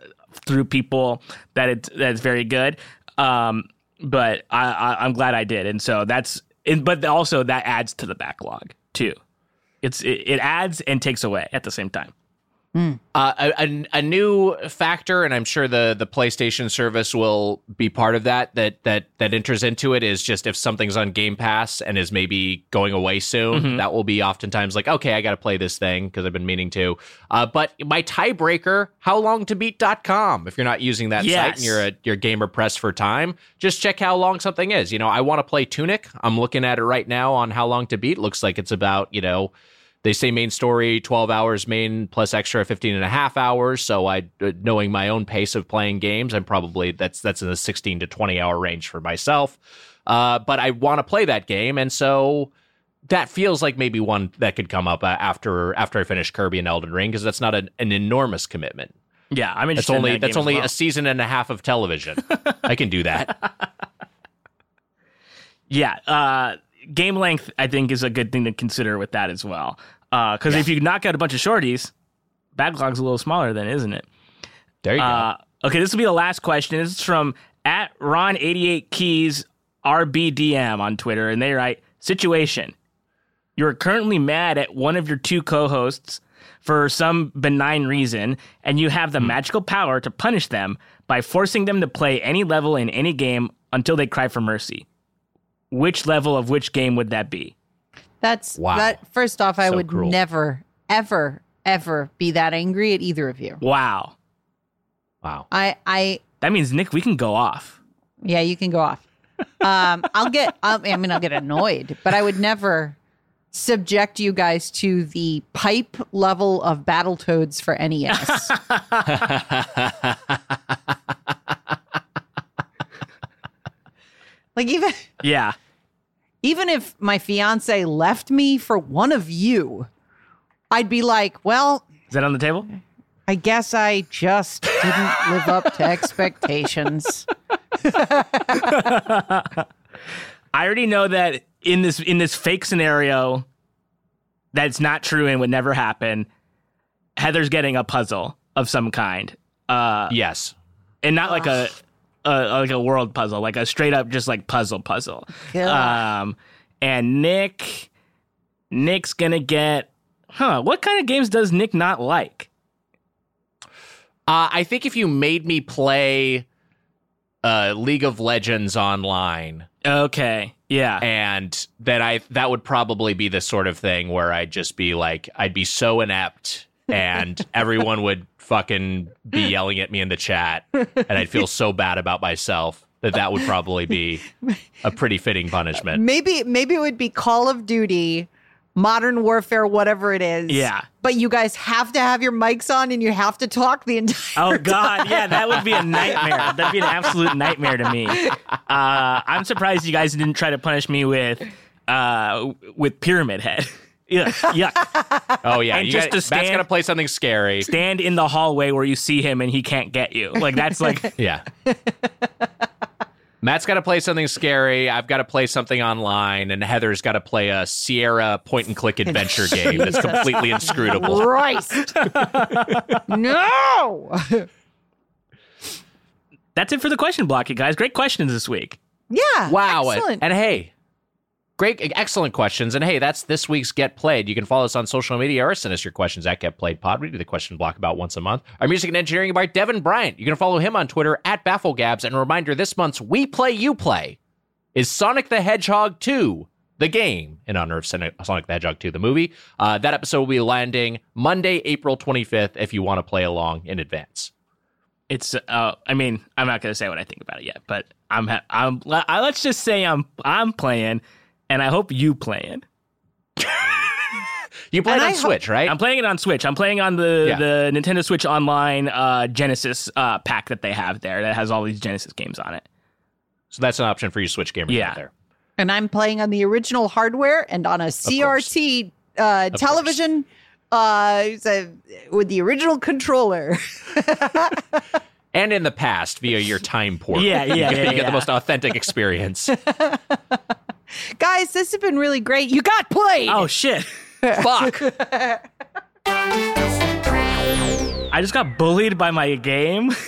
through people that it's that it's very good. Um, but I, I I'm glad I did, and so that's. And, but also that adds to the backlog too. It's it, it adds and takes away at the same time. Uh, a, a, new factor, and I'm sure the the PlayStation service will be part of that. That that that enters into it is just if something's on Game Pass and is maybe going away soon, that will be oftentimes like, okay, I got to play this thing because I've been meaning to. Uh, but my tiebreaker, How long to howlongtobeat.com. If you're not using that site and you're a you're gamer pressed for time, just check how long something is. You know, I want to play Tunic. I'm looking at it right now on How Long to Beat. Looks like it's about you know they say main story 12 hours main plus extra 15 and a half hours. So i uh, knowing my own pace of playing games i'm probably that's that's in the 16 to 20 hour range for myself. Uh, but i want to play that game. And so that feels like maybe one that could come up uh, after after i finish kirby and elden ring because that's not an, an enormous commitment. Yeah, I'm that's only in that that's only well. a season and a half of television. [laughs] I can do that. [laughs] Yeah, uh, game length I think is a good thing to consider with that as well. Because if you knock out a bunch of shorties, backlog's a little smaller then, isn't it? there you Uh, okay, this will be the last question. This is from at Ron88Keys RBDM on Twitter, and they write Situation. You're currently mad at one of your two co hosts for some benign reason, and you have the magical power to punish them by forcing them to play any level in any game until they cry for mercy. Which level of which game would that be? That's Wow. that. First off, I So would cruel. never, ever, ever be that angry at either of you. Wow. wow I, I, That means, Nick, we can go off. yeah, you can go off. Um, I'll get. [laughs] I mean, I'll get annoyed, but I would never subject you guys to the pipe level of Battletoads for NES. [laughs] like even [laughs] Yeah. even if my fiance left me for one of you, I'd be like, well, Is that on the table? I guess I just didn't live up to [laughs] expectations. I already know that in this in this fake scenario that's not true and would never happen. Heather's getting a puzzle of some kind, uh, yes and not like a, a like a world puzzle, like a straight up just like puzzle puzzle. God. Um, and Nick, Nick's gonna get, huh? What kind of games does Nick not like? Uh, I think if you made me play uh, League of Legends online, Okay. Yeah. and then I that would probably be the sort of thing where I'd just be like, I'd be so inept, [laughs] and everyone would fucking be [laughs] yelling at me in the chat, and I'd feel so bad about myself that that would probably be a pretty fitting punishment. Maybe maybe it would be Call of Duty, Modern Warfare, whatever it is. Yeah. But you guys have to have your mics on and you have to talk the entire Oh God, yeah, that would be a nightmare. That'd be an absolute nightmare to me. Uh, I'm surprised you guys didn't try to punish me with uh, with Pyramid Head. Yuck, yuck. [laughs] Oh yeah, And you just got, to Matt's stand- gonna play something scary. Stand in the hallway where you see him and he can't get you. Like that's like [laughs] Yeah. Matt's got to play something scary. I've got to play something online, and Heather's got to play a Sierra point and click adventure [laughs] game that's completely inscrutable. Christ. no. that's it for the question block, you guys. Great questions this week. Yeah. Wow. And, Excellent. and hey, great, excellent questions. And hey, that's this week's Get Played. You can follow us on social media or send us your questions at Get Played Pod. We do the question block about once a month. Our music and engineering by Devin Bryant. You can follow him on Twitter at BaffleGabs. And a reminder this month's We Play, You Play is Sonic the Hedgehog 2, the game, in honor of Sonic the Hedgehog 2, the movie. Uh, that episode will be landing Monday, April 25th, if you want to play along in advance. It's uh, I mean, I'm not gonna say what I think about it yet, but I'm ha- I'm let's just say I'm I'm playing, and I hope you play it. You play it on I ho- Switch, right? I'm playing it on Switch. I'm playing on the Yeah. the Nintendo Switch Online uh, Genesis uh, pack that they have there that has all these Genesis games on it. so that's an option for you Switch gamers Yeah. out there. and I'm playing on the original hardware and on a CRT uh, television uh, so- with the original controller. [laughs] and in the past via your time port. Yeah, [laughs] yeah, you get, yeah, you get yeah. the most authentic experience. [laughs] Guys, this has been really great. You got played. Oh shit! [laughs] Fuck. [laughs] I just got bullied by my game. [laughs]